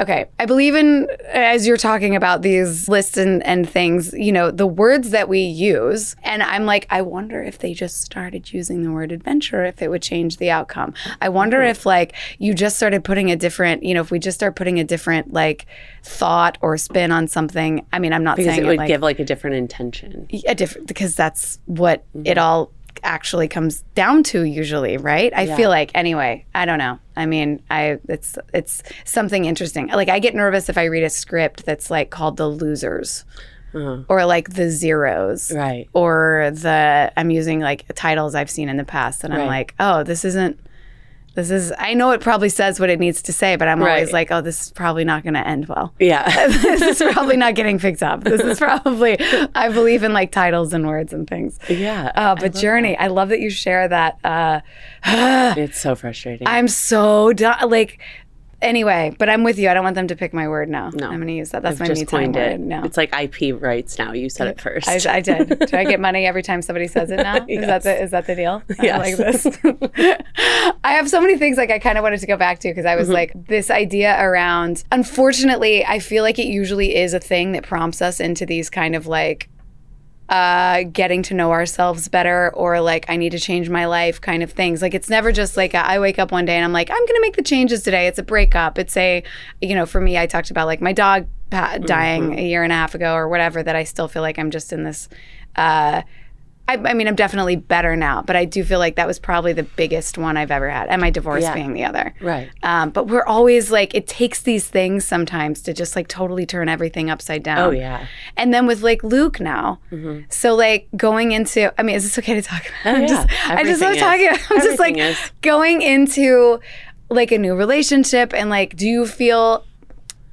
Okay, I believe in as you're talking about these lists and and things. You know, the words that we use, and I'm like, I wonder if they just started using the word adventure, if it would change the outcome. I wonder hmm. if like you just started putting a different. You know, if we just start putting a different like thought or spin on something. I mean, I'm not Because saying it would like, give like a different intention. a different because that's what it mm-hmm. all actually comes down to usually right? I feel like anyway i don't know. I mean i it's it's something interesting. Like i get nervous if i read a script that's like called the losers uh-huh. or like the zeros Right. or the i'm using like titles i've seen in the past and i'm like oh this isn't this is i know it probably says what it needs to say but i'm always like oh this is probably not going to end well Yeah. this is probably not getting picked up. This is probably I believe in like titles and words and things. yeah. Uh, but Journey, I love that you share that. Uh, it's so frustrating. I'm so done. Like, anyway, but I'm with you. I don't want them to pick my word now. No. I'm going to use that. That's I've my just me time word. No. It's like IP rights now. You said it first. I, I did. Do I get money every time somebody says it now? Is that the is that the deal? I Yes. like this. I have so many things like I kind of wanted to go back to because I Mm-hmm. was like this idea around. Unfortunately, I feel like it usually is a thing that prompts us into these kind of like uh, getting to know ourselves better or like I need to change my life kind of things. Like it's never just like a, I wake up one day and I'm like I'm going to make the changes today. It's a breakup. It's a you know for me I talked about like my dog dying a year and a half ago or whatever that I still feel like I'm just in this. Uh, I, I mean, I'm definitely better now, but I do feel like that was probably the biggest one I've ever had, and my divorce Yeah. being the other. Right. Um, but we're always like, it takes these things sometimes to just like totally turn everything upside down. Oh yeah. And then with like Luke now, so like going into, I mean, is this okay to talk about? Oh, I'm yeah. just, I just love Everything talking. I'm just like is. going into like a new relationship and like, do you feel,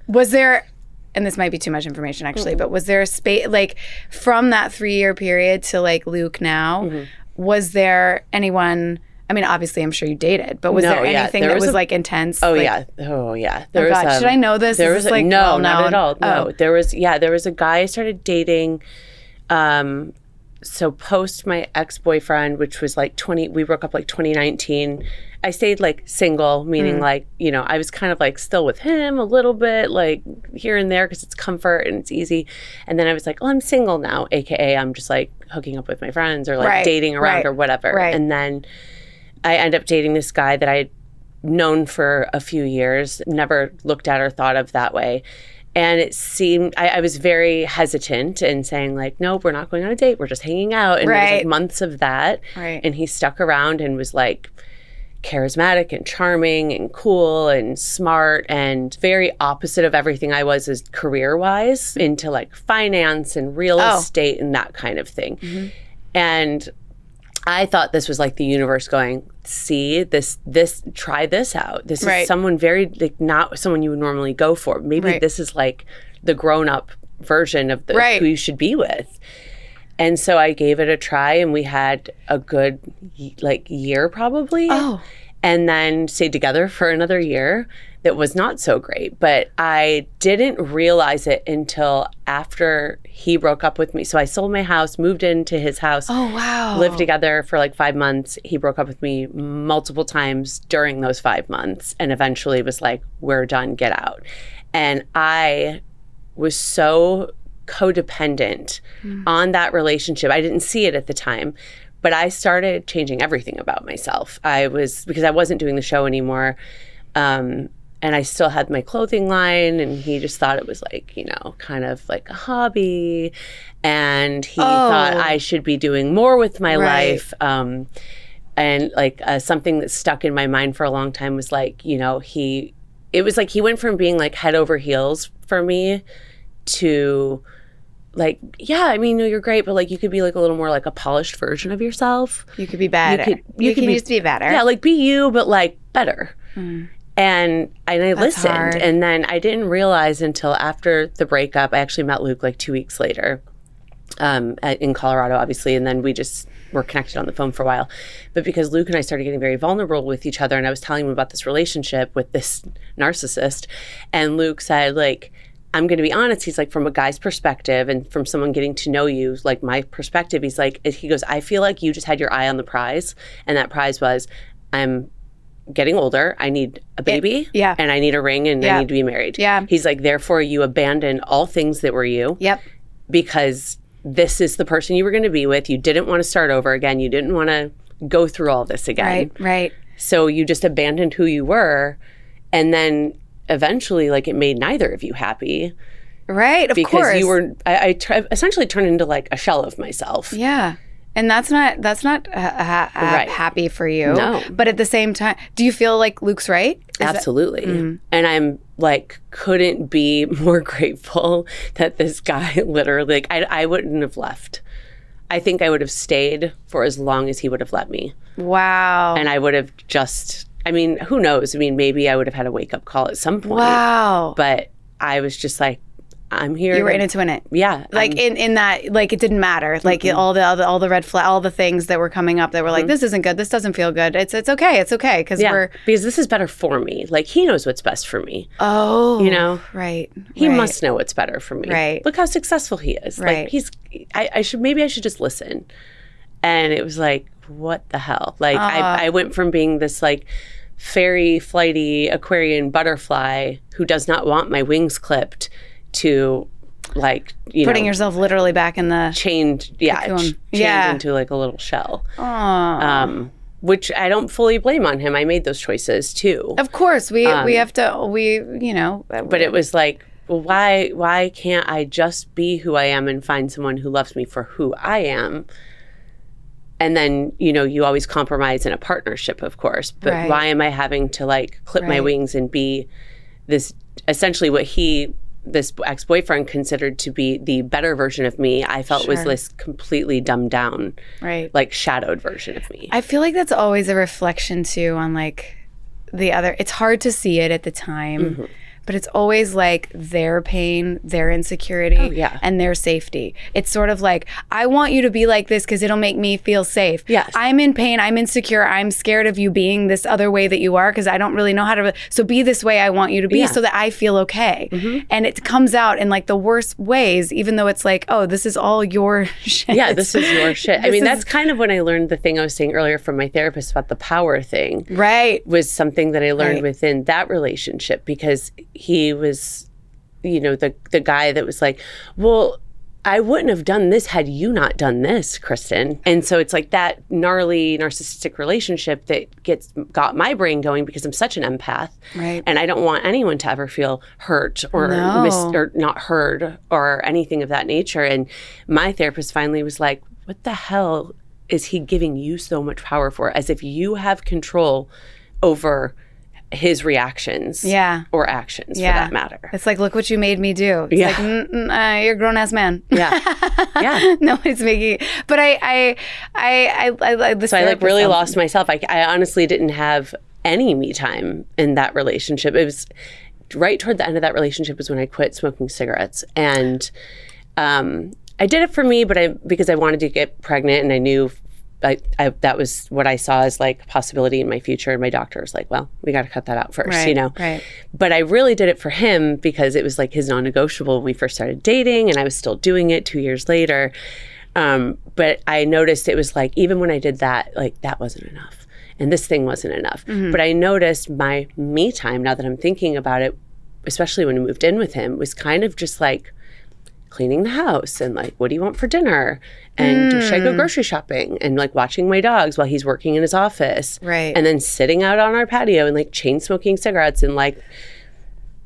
was there, and this might be too much information actually, but was there a space like from that three year period to like Luke now, Mm-hmm. was there anyone? I mean, obviously, I'm sure you dated, but was No, there yeah, anything there that was a- like intense? Oh like- yeah. Oh yeah. Oh was, God, should um, I know this? There was this, a, like no, well not at all. No, Oh. there was yeah, there was a guy I started dating. Um, so post my ex boyfriend, which was like twenty, we broke up like 2019. I stayed like single, Mm. meaning like you know I was kind of like still with him a little bit, like here and there because it's comfort and it's easy. And then I was like, oh, I'm single now, aka I'm just like hooking up with my friends or like Right, dating around right, or whatever. right. And then I end up dating this guy that I had known for a few years, never looked at or thought of that way. And it seemed I, I was very hesitant in saying like, nope, we're not going on a date. We're just hanging out. And it was like months of that. Right. And he stuck around and was like charismatic and charming and cool and smart and very opposite of everything I was as career wise into like finance and real Oh. estate and that kind of thing. Mm-hmm. And I thought this was like the universe going, see this, this, try this out. This Right. is someone very like not someone you would normally go for. Maybe Right. this is like the grown up version of the Right. who you should be with. And so I gave it a try, and we had a good like year probably. Oh. And then stayed together for another year. That was not so great, but I didn't realize it until after he broke up with me. So I sold my house, moved into his house, Oh wow. lived together for like five months. He broke up with me multiple times during those five months and eventually was like, We're done, get out. And I was so codependent on that relationship. I didn't see it at the time, but I started changing everything about myself. I was, because I wasn't doing the show anymore. Um, and I still had my clothing line, and he just thought it was like, you know, kind of like a hobby. And he thought I should be doing more with my Right. life. Um, and like uh, something that stuck in my mind for a long time was like, you know, he, it was like he went from being like head over heels for me to like, yeah, I mean, no, you're great, but like you could be like a little more like a polished version of yourself. You could be better. You, could- you could can be- just be better. Yeah, like be you, but like better. And and I listened, hard. and then I didn't realize until after the breakup. I actually met Luke like two weeks later, um, at, in Colorado, obviously, and then we just were connected on the phone for a while. But because Luke and I started getting very vulnerable with each other, and I was telling him about this relationship with this narcissist, and Luke said like. I'm going to be honest. He's like, from a guy's perspective and from someone getting to know you, like my perspective, he's like, he goes, I feel like you just had your eye on the prize. And that prize was, I'm getting older. I need a baby. yeah. And I need a ring and Yeah. I need to be married. Yeah. He's like, therefore, you abandoned all things that were you Yep. because this is the person you were going to be with. You didn't want to start over again. You didn't want to go through all this again. Right. Right. So you just abandoned who you were. And then eventually, like, it made neither of you happy Right. Of because course. you were, I, essentially turned into like a shell of myself. Yeah. And that's not that's not uh, ha- ha- Right. happy for you. No. But at the same time, do you feel like Luke's right? Is that- Absolutely. Mm-hmm. And I'm like, couldn't be more grateful that this guy literally, like, I, I wouldn't have left. I think I would have stayed for as long as he would have let me. wow. And I would have just, I mean, who knows? I mean, maybe I would have had a wake up call at some point. wow. But I was just like, I'm here. you were in it to win it. Yeah. Like I'm- in, in that like it didn't matter like all the all the all the red flag all the things that were coming up that were like mm-hmm. this isn't good this doesn't feel good it's it's okay it's okay because yeah. we're because this is better for me. Like, he knows what's best for me. oh You know? right He right. must know what's better for me. Right. Look how successful he is. Right. Like he's I, I should maybe I should just listen. And it was like, what the hell? Like I, uh-huh. I went from being this like fairy flighty Aquarian butterfly who does not want my wings clipped to like you Putting know, yourself literally back in the. chained, yeah, ch- chained Yeah. into like a little shell. Aw. Um, which I don't fully blame on him. I made those choices too. of course, we we have to. We you know. Um, but it was like well, why why can't i just be who i am and find someone who loves me for who i am and then you know you always compromise in a partnership of course but Right. why am i having to like clip my wings and be this essentially what he this ex-boyfriend considered to be the better version of me i felt was this completely dumbed down right. like shadowed version of me I feel like that's always a reflection too on like the other. It's hard to see it at the time, Mm-hmm. But it's always like their pain, their insecurity, Oh, yeah. and their safety. It's sort of like I want you to be like this because it'll make me feel safe. Yes. I'm in pain. I'm insecure. I'm scared of you being this other way that you are because I don't really know how to. So be this way I want you to be Yeah. Mm-hmm. so that I feel okay. And it comes out in like the worst ways, even though it's like, oh, this is all your shit. yeah this is your shit i mean is- that's kind of when i learned the thing i was saying earlier from my therapist about the power thing right. was something that I learned Right. within that relationship because he was, you know, the the guy that was like, well. I wouldn't have done this had you not done this, Kristen. And so it's like that gnarly narcissistic relationship that gets got my brain going because I'm such an empath. Right. And I don't want anyone to ever feel hurt or No. mis- or not heard or anything of that nature. And my therapist finally was like, "What the hell is he giving you so much power for? As if you have control over his reactions, Yeah. or actions Yeah. for that matter." It's like, look what you made me do. It's Yeah. like, mm, mm, uh, you're a grown ass man. Yeah, yeah. no it's making. But I, I, I, I, I, I So I like really lost myself. I, I honestly didn't have any me time in that relationship. It was right toward the end of that relationship was when I quit smoking cigarettes, and um, I did it for me, but I because I wanted to get pregnant, and I knew. I, I, that was what I saw as like a possibility in my future. And my doctor was like, well, we got to cut that out first, Right, you know? right. But I really did it for him because it was like his non negotiable when we first started dating, and I was still doing it two years later. Um, but I noticed it was like, even when I did that, like that wasn't enough. And this thing wasn't enough. But I noticed my me time, now that I'm thinking about it, especially when I moved in with him, was kind of just like cleaning the house and like, what do you want for dinner? And should I go hmm. grocery shopping? And like watching my dogs while he's working in his office. Right. And then sitting out on our patio and like chain smoking cigarettes and like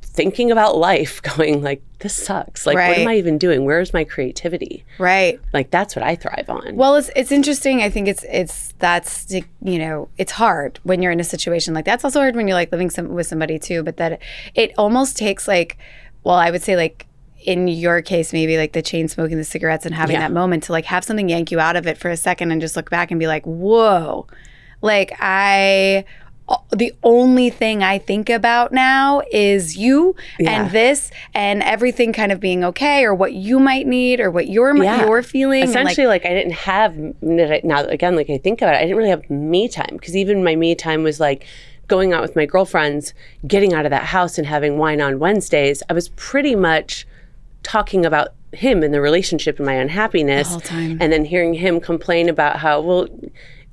thinking about life, going like, this sucks. Like, what am I even doing? Where's my creativity? Right. Like, that's what I thrive on. Well, it's it's interesting. I think it's it's that's you know it's hard when you're in a situation like that. It's also hard when you're like living some, with somebody too. But that it almost takes like, well, I would say like in your case maybe like the chain smoking the cigarettes and having Yeah. that moment to like have something yank you out of it for a second and just look back and be like, whoa, like I. The only thing I think about now is you Yeah. and this and everything kind of being okay, or what you might need, or what you're Yeah. you're feeling. and, like, Essentially, like, I didn't have now. Again, like I think about it, I didn't really have me time because even my me time was like going out with my girlfriends, getting out of that house, and having wine on Wednesdays. I was pretty much talking about him and the relationship and my unhappiness, time. and then hearing him complain about how well.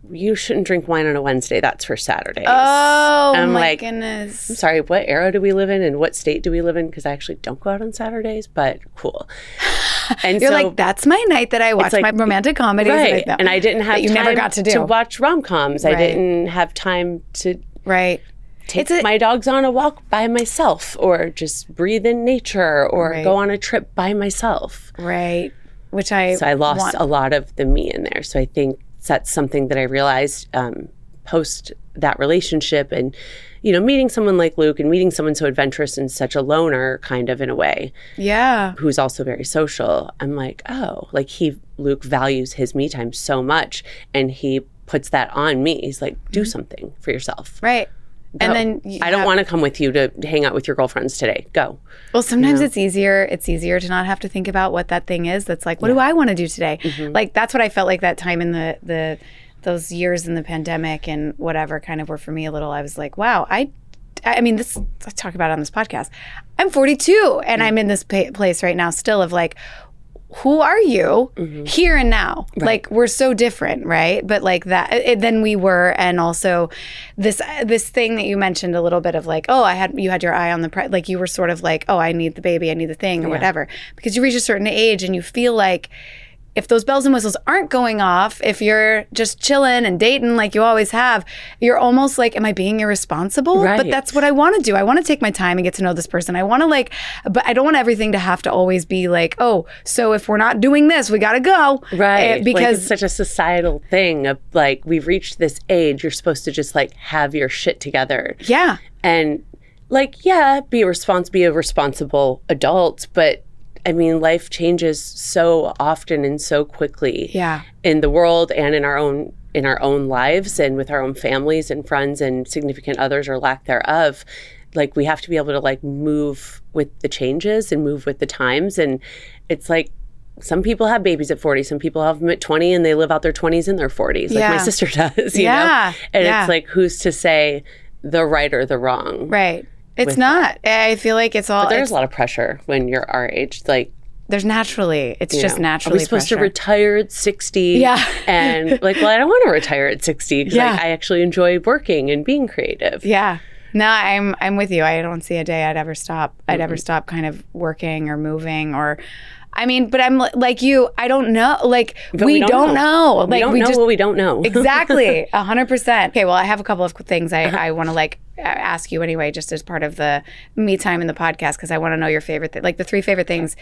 You shouldn't drink wine on a Wednesday. That's for Saturdays. Oh I'm my like, goodness. sorry, what era do we live in and what state do we live in? Because I actually don't go out on Saturdays, but cool. And You're so, like, that's my night that I watch like- my romantic comedies. right. like that. and I didn't have you time never got to do. watch rom coms. I didn't have time to right. Take a- my dogs on a walk by myself or just breathe in nature or Right. go on a trip by myself. Right. Which I So I lost want- a lot of the me in there. So I think that's something that I realized um, post that relationship and you know meeting someone like Luke and meeting someone so adventurous and such a loner kind of in a way yeah. who's also very social. I'm like, oh, like he Luke values his me time so much and he puts that on me. He's like, do something for yourself. Right. And then you I don't want to come with you to hang out with your girlfriends today. Go. Well, sometimes it's easier. It's easier to not have to think about what that thing is. That's like, what do I want to do today? Mm-hmm. Like that's what I felt like that time in the the those years in the pandemic and whatever kind of were for me a little. I was like, wow, I. I mean, this I talk about it on this podcast. I'm 42, and I'm in this pa- place right now, still of like, who are you mm-hmm. here and now? Like we're so different, right? But like that it, than we were, and also this eh, this thing that you mentioned a little bit of like, oh, I had you had your eye on the pri like you were sort of like, oh, I need the baby, I need the thing, or whatever, because you reach a certain age and you feel like if those bells and whistles aren't going off, if you're just chilling and dating like you always have, you're almost like, am I being irresponsible? But that's what I want to do. I want to take my time and get to know this person. I want to like, but I don't want everything to have to always be like, oh, so if we're not doing this, we got to go. Right. Eh, like because it's such a societal thing of like, we've reached this age, you're supposed to just like have your shit together. yeah, And like, yeah, be responsible, be a responsible adult. But I mean, life changes so often and so quickly yeah, in the world and in our own in our own lives and with our own families and friends and significant others or lack thereof like we have to be able to like move with the changes and move with the times and it's like some people have babies at 40 some people have them at 20 and they live out their 20s in their 40s like Yeah. my sister does you Yeah. know and Yeah. it's like who's to say the right or the wrong right. It's not. I feel like it's all. but there's it's- a lot of pressure when you're our age like there's naturally. It's just know, naturally. Are we supposed to retire at 60? Yeah. and like, well, I don't want to retire at 60 because Yeah. I actually enjoy working and being creative. Yeah. No, I'm I'm with you. I don't see a day I'd ever stop. I'd ever stop kind of working or moving or I mean, but I'm like you, I don't know. Like we, we don't, don't know. know. Like we don't know just what we don't know. exactly a hundred percent okay well i have a couple of things i, I want to like ask you anyway just as part of the me time in the podcast because i want to know your favorite th- like the three favorite things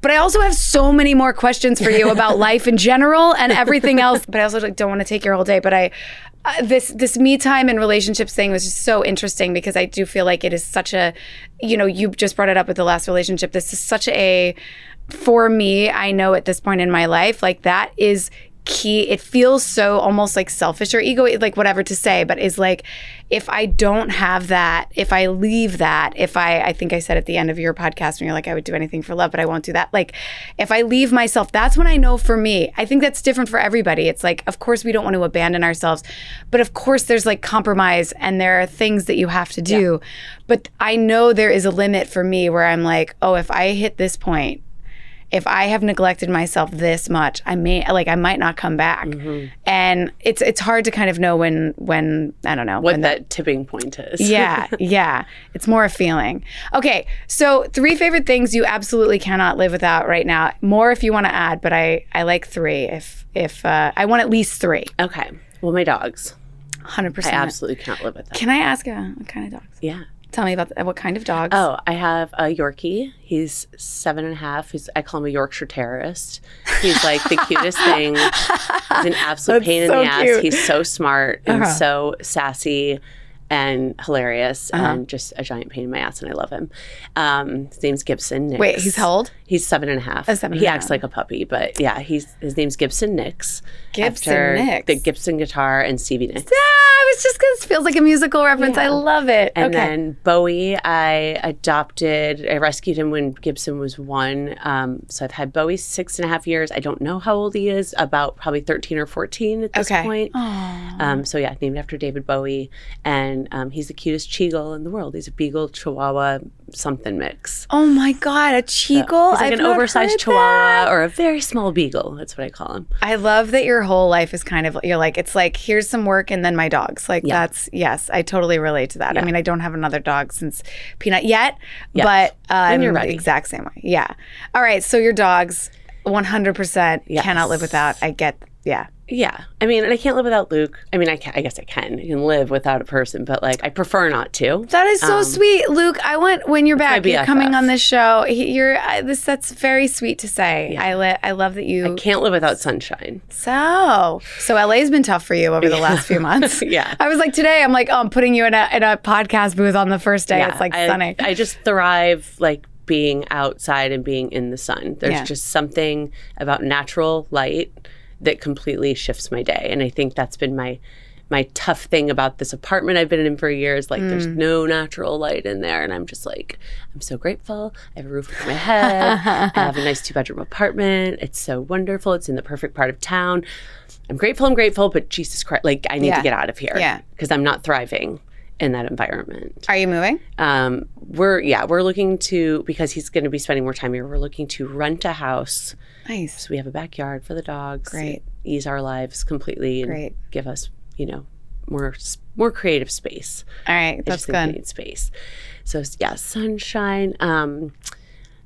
but i also have so many more questions for you about life in general and everything else but i also like, don't want to take your whole day but i uh, this this me time and relationships thing was just so interesting because i do feel like it is such a you know you just brought it up with the last relationship this is such a for me, I know at this point in my life, like that is key. It feels so almost like selfish or ego, like whatever to say, but is like if I don't have that, if I leave that, if I, I think I said at the end of your podcast when you're like, I would do anything for love, but I won't do that. Like if I leave myself, that's when I know for me. I think that's different for everybody. It's like, of course, we don't want to abandon ourselves, but of course, there's like compromise and there are things that you have to do. But I know there is a limit for me where I'm like, oh, if I hit this point, if I have neglected myself this much, I may like I might not come back. Mm-hmm. And it's it's hard to kind of know when when I don't know what when that tipping point is. yeah, yeah. It's more a feeling. Okay, so three favorite things you absolutely cannot live without right now. More if you want to add, but I I like three. If if uh, I want at least three, Okay. Well, my dogs. hundred percent. I absolutely can't live without. them. Can I ask uh, what kind of dogs? Yeah. Tell me about the, what kind of dogs. Oh, I have a Yorkie. He's seven and a half. He's I call him a Yorkshire terrorist. He's like the cutest thing. He's an absolute That's pain so in the ass. He's so smart and Uh-huh. so sassy and hilarious Uh-huh. and just a giant pain in my ass and I love him. Um, his name's Gibson Nix. Wait, he's how old? He's seven and a half. Oh, seven he acts half. like a puppy, but yeah, he's his name's Gibson Nix. Gibson Nix. The Gibson guitar and Stevie Nicks. Ah, I was just because it feels like a musical reference. I love it. And okay. then Bowie, I adopted, I rescued him when Gibson was one. Um, so I've had Bowie six and a half years. I don't know how old he is, about probably 13 or 14 at this Okay. point. Um, so yeah, named after David Bowie. And um, he's the cutest Cheagle in the world. He's a Beagle, Chihuahua, something mix. oh my god, a cheagle! He's like I've an oversized Chihuahua that. or a very small Beagle. That's what I call him. I love that your whole life is kind of you're like it's like here's some work and then my dogs. Like Yeah. that's yes, I totally relate to that. I mean, I don't have another dog since Peanut yet, Yes. but uh, When you're I'm ready. exact same way. Yeah. All right, so your dogs 100% cannot live without. I get yeah. Yeah. I mean, and I can't live without Luke. I mean, I, can, I guess I can. I can live without a person, but like, I prefer not to. That is so sweet, Luke. I want when you're back, you're coming on this show. You're uh, this. That's very sweet to say. I li- I love that you. I can't live without sunshine. So, so LA's been tough for you over the last few months. Yeah. I was like today. I'm like, oh, I'm putting you in a in a podcast booth on the first day. it's like I, sunny. I just thrive like being outside and being in the sun. There's Yeah. just something about natural light that completely shifts my day. And I think that's been my my tough thing about this apartment I've been in for years. Like there's Mm. no natural light in there. And I'm just like, I'm so grateful. I have a roof over my head. I have a nice two bedroom apartment. It's so wonderful. It's in the perfect part of town. I'm grateful, I'm grateful, but Jesus Christ, like I need Yeah. to get out of here. Yeah. Because I'm not thriving in that environment. Are you moving? Um, we're yeah, we're looking to because he's going to be spending more time here. We're looking to rent a house. Nice. So we have a backyard for the dogs. Great. Ease our lives completely and Great. give us, you know, more more creative space. All right. I That's just think we good. need space. So yeah, sunshine. Um,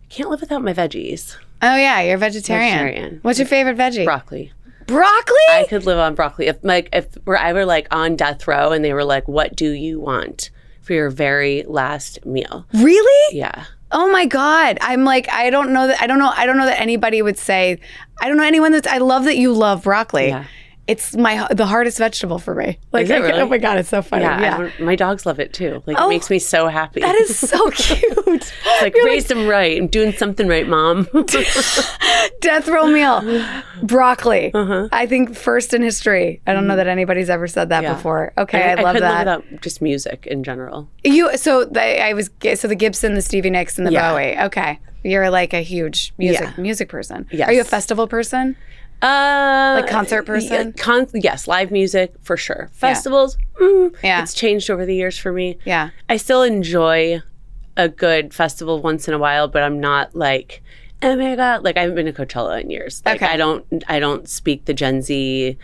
can't live without my veggies. Oh yeah, you're vegetarian. Vegetarian. What's your favorite veggie? Broccoli. Broccoli. I could live on broccoli. If like if we're I were like on death row and they were like, "What do you want for your very last meal?" really? Yeah, Oh my god. I'm like I don't know that I don't know I don't know that anybody would say I don't know anyone that's I love that you love broccoli. Yeah. It's my the hardest vegetable for me. Like I really? oh my god, it's so funny. yeah. Yeah. I my dogs love it too. Like Oh, it makes me so happy. that is so cute. Like raise them right. I'm doing something right, mom. Death row meal. Broccoli. Uh-huh. I think first in history. I don't know that anybody's ever said that Mm. Yeah. before. Okay, I, love could that. live without just music in general. You so the, I was so the Gibson, the Stevie Nicks, and the Yeah. Bowie. Okay, you're like a huge music Yeah. music person. Yes. Are you a festival person? Uh, Like concert person? Yeah, con- yes, live music for sure. Festivals, mm, Yeah. it's changed over the years for me. Yeah. I still enjoy a good festival once in a while, but I'm not like, oh my god, like I haven't been to Coachella in years. Like Okay. I don't, I don't speak the Gen Z.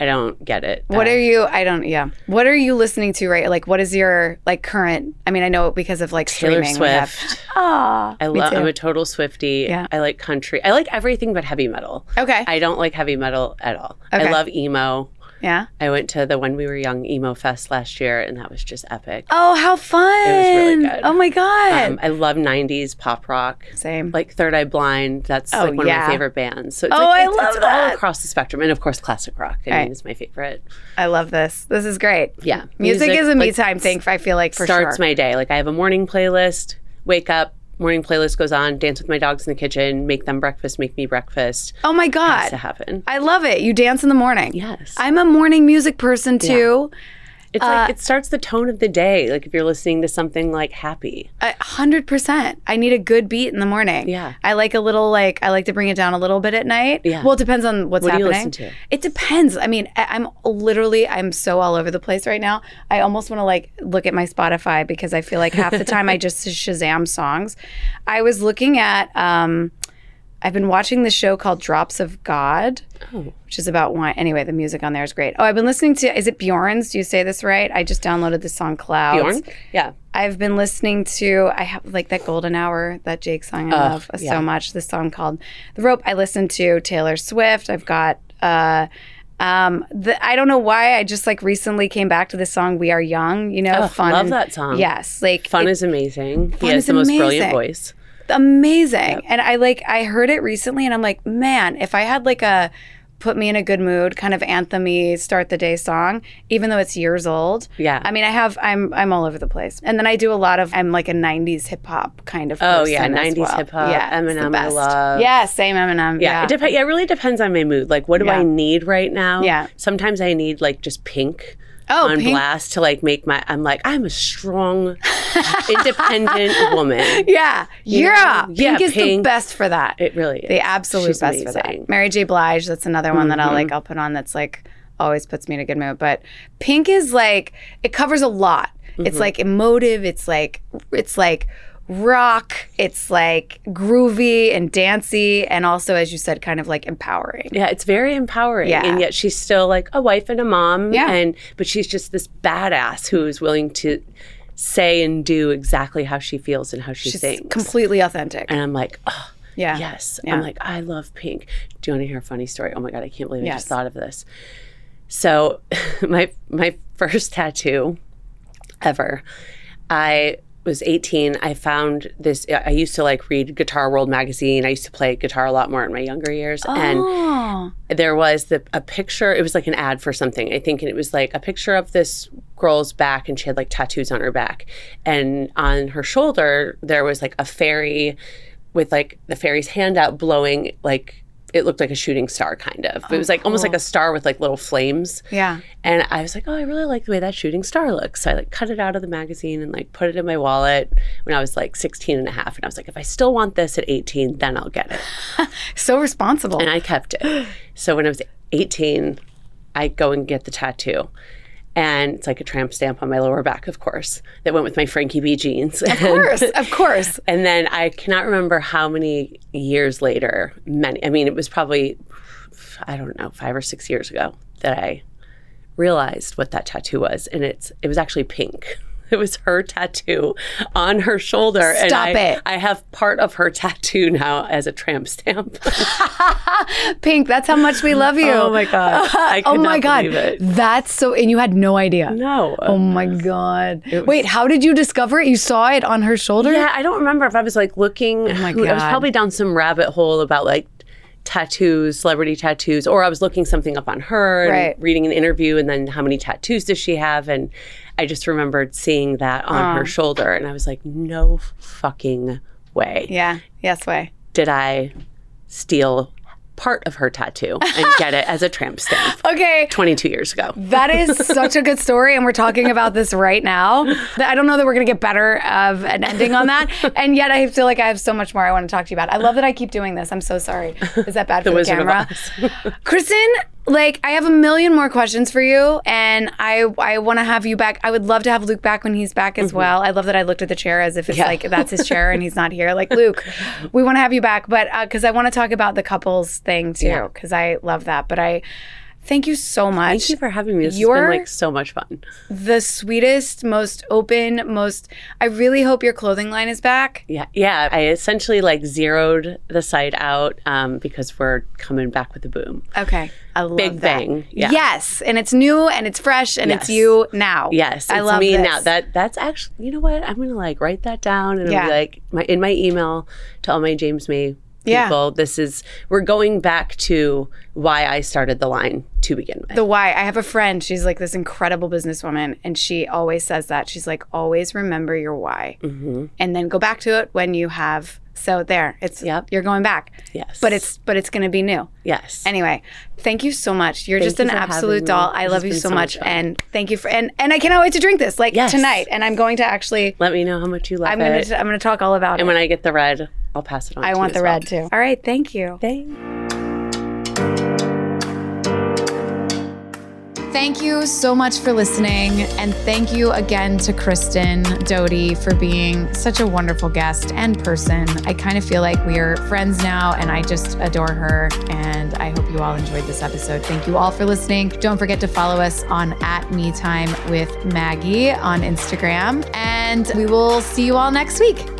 I don't get it. What Uh, are you? I don't. Yeah. What are you listening to? Right. Like, what is your like current? I mean, I know because of like Taylor Swift. Ah, I love. I'm a total Swiftie. Yeah. I like country. I like everything but heavy metal. okay. I don't like heavy metal at all. Okay. I love emo. Yeah. I went to the When We Were Young emo fest last year, and that was just epic. Oh, how fun! It was really good. Oh my god. Um, I love '90s pop rock. Same. Like Third Eye Blind, that's Oh, like one yeah. of my favorite bands. So it's Oh, like, I love it's all across the spectrum, and of course, classic rock. I Right. mean, is my favorite. I love this. This is great. Yeah, Music, is a me time thing. I feel like for starts sure. my day. Like I have a morning playlist. Wake up, morning playlist goes on. Dance with my dogs in the kitchen. Make them breakfast. Make me breakfast. oh my God! Has to happen. I love it. You dance in the morning. Yes, I'm a morning music person too. It's uh, like it starts the tone of the day. Like if you're listening to something like happy. A hundred percent. I need a good beat in the morning. Yeah. I like a little like I like to bring it down a little bit at night. Yeah. Well, it depends on what's What do you listen to? It depends. I mean, I- I'm literally I'm so all over the place right now. I almost want to like look at my Spotify because I feel like half the time I just Shazam songs. I was looking at um I've been watching this show called Drops of God, Oh. which is about wine. Anyway, the music on there is great. Oh, I've been listening to is it Bjorn's? Do you say this right? I just downloaded the song Clouds. Bjorn? Yeah. I've been listening to I have like that Golden Hour, that JVKE song I love yeah. so much. This song called The Rope. I listened to Taylor Swift. I've got uh um the, I don't know why I just like recently came back to the song We Are Young, you know, Oh, fun. love that song. Yes, like Fun it- is amazing. Fun he has the most brilliant voice. Amazing. And I like I heard it recently and I'm like, man, if I had like a put me in a good mood kind of anthem start the day song, even though it's years old. Yeah. I mean, I have I'm I'm all over the place. And then I do a lot of I'm like a 90s hip hop kind of Oh, yeah, person as 90s well. hip-hop, Yeah, it's the Eminem I love. Yeah, same Eminem. Yeah, Yeah. it depends. Yeah, it really depends on my mood. Like, what do Yeah. I need right now? Yeah. Sometimes I need like just pink Oh, on Pink- blast to like make my. I'm like I'm a strong, independent woman. Yeah. Yeah. know? Pink Yeah, is the best for that. It really is. the absolute She's best for that. Mm-hmm. Mary J. Blige, that's another one that I'll like I'll put on that's like always puts me in a good mood. But Pink is like it covers a lot. It's Mm-hmm. like emotive, it's like it's like rock, it's like groovy and dancey and also as you said kind of like empowering. Yeah, it's very empowering. Yeah. And yet she's still like a wife and a mom. Yeah. And but she's just this badass who is willing to say and do exactly how she feels and how she She's thinks. completely authentic. and I'm like, oh, Yeah. yes. Yeah. I'm like, I love pink. Do you want to hear a funny story? Oh my god, I can't believe I just thought of this. So, my my first tattoo ever, I was 18. I found this. I used to like read Guitar World magazine. I used to play guitar a lot more in my younger years, and oh. there was the a picture. It was like an ad for something, I think, and it was like a picture of this girl's back, and she had like tattoos on her back, and on her shoulder there was like a fairy with like the fairy's hand out, blowing like it looked like a shooting star, kind of. it oh, was like almost like a star with like little flames. Yeah. And I was like, oh, I really like the way that shooting star looks. So I like cut it out of the magazine and like put it in my wallet when I was like 16 and a half. And I was like, if I still want this at 18, then I'll get it So responsible. and I kept it. So when I was 18, I go and get the tattoo. And it's like a tramp stamp on my lower back, of course, that went with my Frankie B jeans. Of course, of course. And then I cannot remember how many years later, many, I mean, it was probably, I don't know, five or six years ago that I realized what that tattoo was. And it's, it was actually pink. It was her tattoo on her shoulder. and I, it. I have part of her tattoo now as a tramp stamp. Pink, that's how much we love you. oh my God. I oh my god, that's so. And you had no idea. No. Oh my god. Wait, how did you discover it? You saw it on her shoulder. Yeah, I don't remember if I was like looking. Oh my God. I was probably down some rabbit hole about like tattoos, celebrity tattoos, or I was looking something up on her and Right. reading an interview, and then how many tattoos does she have? And I just remembered seeing that on her oh. shoulder, and I was like, no fucking way Yeah. Yes way. did I steal part of her tattoo and get it as a tramp stamp Okay. 22 years ago. That is such a good story, and we're talking about this right now. I don't know that we're going to get better of an ending on that, and yet I feel like I have so much more I want to talk to you about. I love that I keep doing this. I'm so sorry. Is that bad for the, Wizard camera? Kristen, like I have a million more questions for you, and I I want to have you back. I would love to have Luke back when he's back as mm-hmm. well. I love that I looked at the chair as if it's Yeah. like that's his chair and he's not here. Like Luke, we want to have you back, but uh, because I want to talk about the couples thing too, Yeah. because I love that. But I thank you so much Thank you for having me. This has You're- been like so much fun. the sweetest, most open, most. I really hope your clothing line is back. Yeah, yeah. I essentially like zeroed the site out um, because we're coming back with a boom. Okay, I love Big that. bang, yeah. Yes, and it's new and it's fresh and it's you now. Yes, I it's love me this. now. That that's actually you know what I'm gonna like write that down and Yeah. it'll be like my in my email to all my James May Yeah. people. This is we're going back to why I started the line to begin with. the why. I have a friend. She's like this incredible businesswoman, and she always says that. She's like, always remember your why, Mm-hmm. and then go back to it when you have. So there, it's Yep. you're going back. Yes. but it's but it's going to be new. yes. Anyway, thank you so much. You're Thank just you an absolute me. doll. I love you so so much, and thank you for and and I cannot wait to drink this like Yes. tonight. And I'm going to actually. Let me know how much you love I'm gonna it. I'm gonna talk all about and it. And when I get the red, I'll pass it on. I to want you the well. red too. All right, thank you. Thanks. Thank you so much for listening. And thank you again to Kristen Doute for being such a wonderful guest and person. I kind of feel like we are friends now, and I just adore her. And I hope you all enjoyed this episode. Thank you all for listening. Don't forget to follow us on at Me Time with Maggie on Instagram. And we will see you all next week.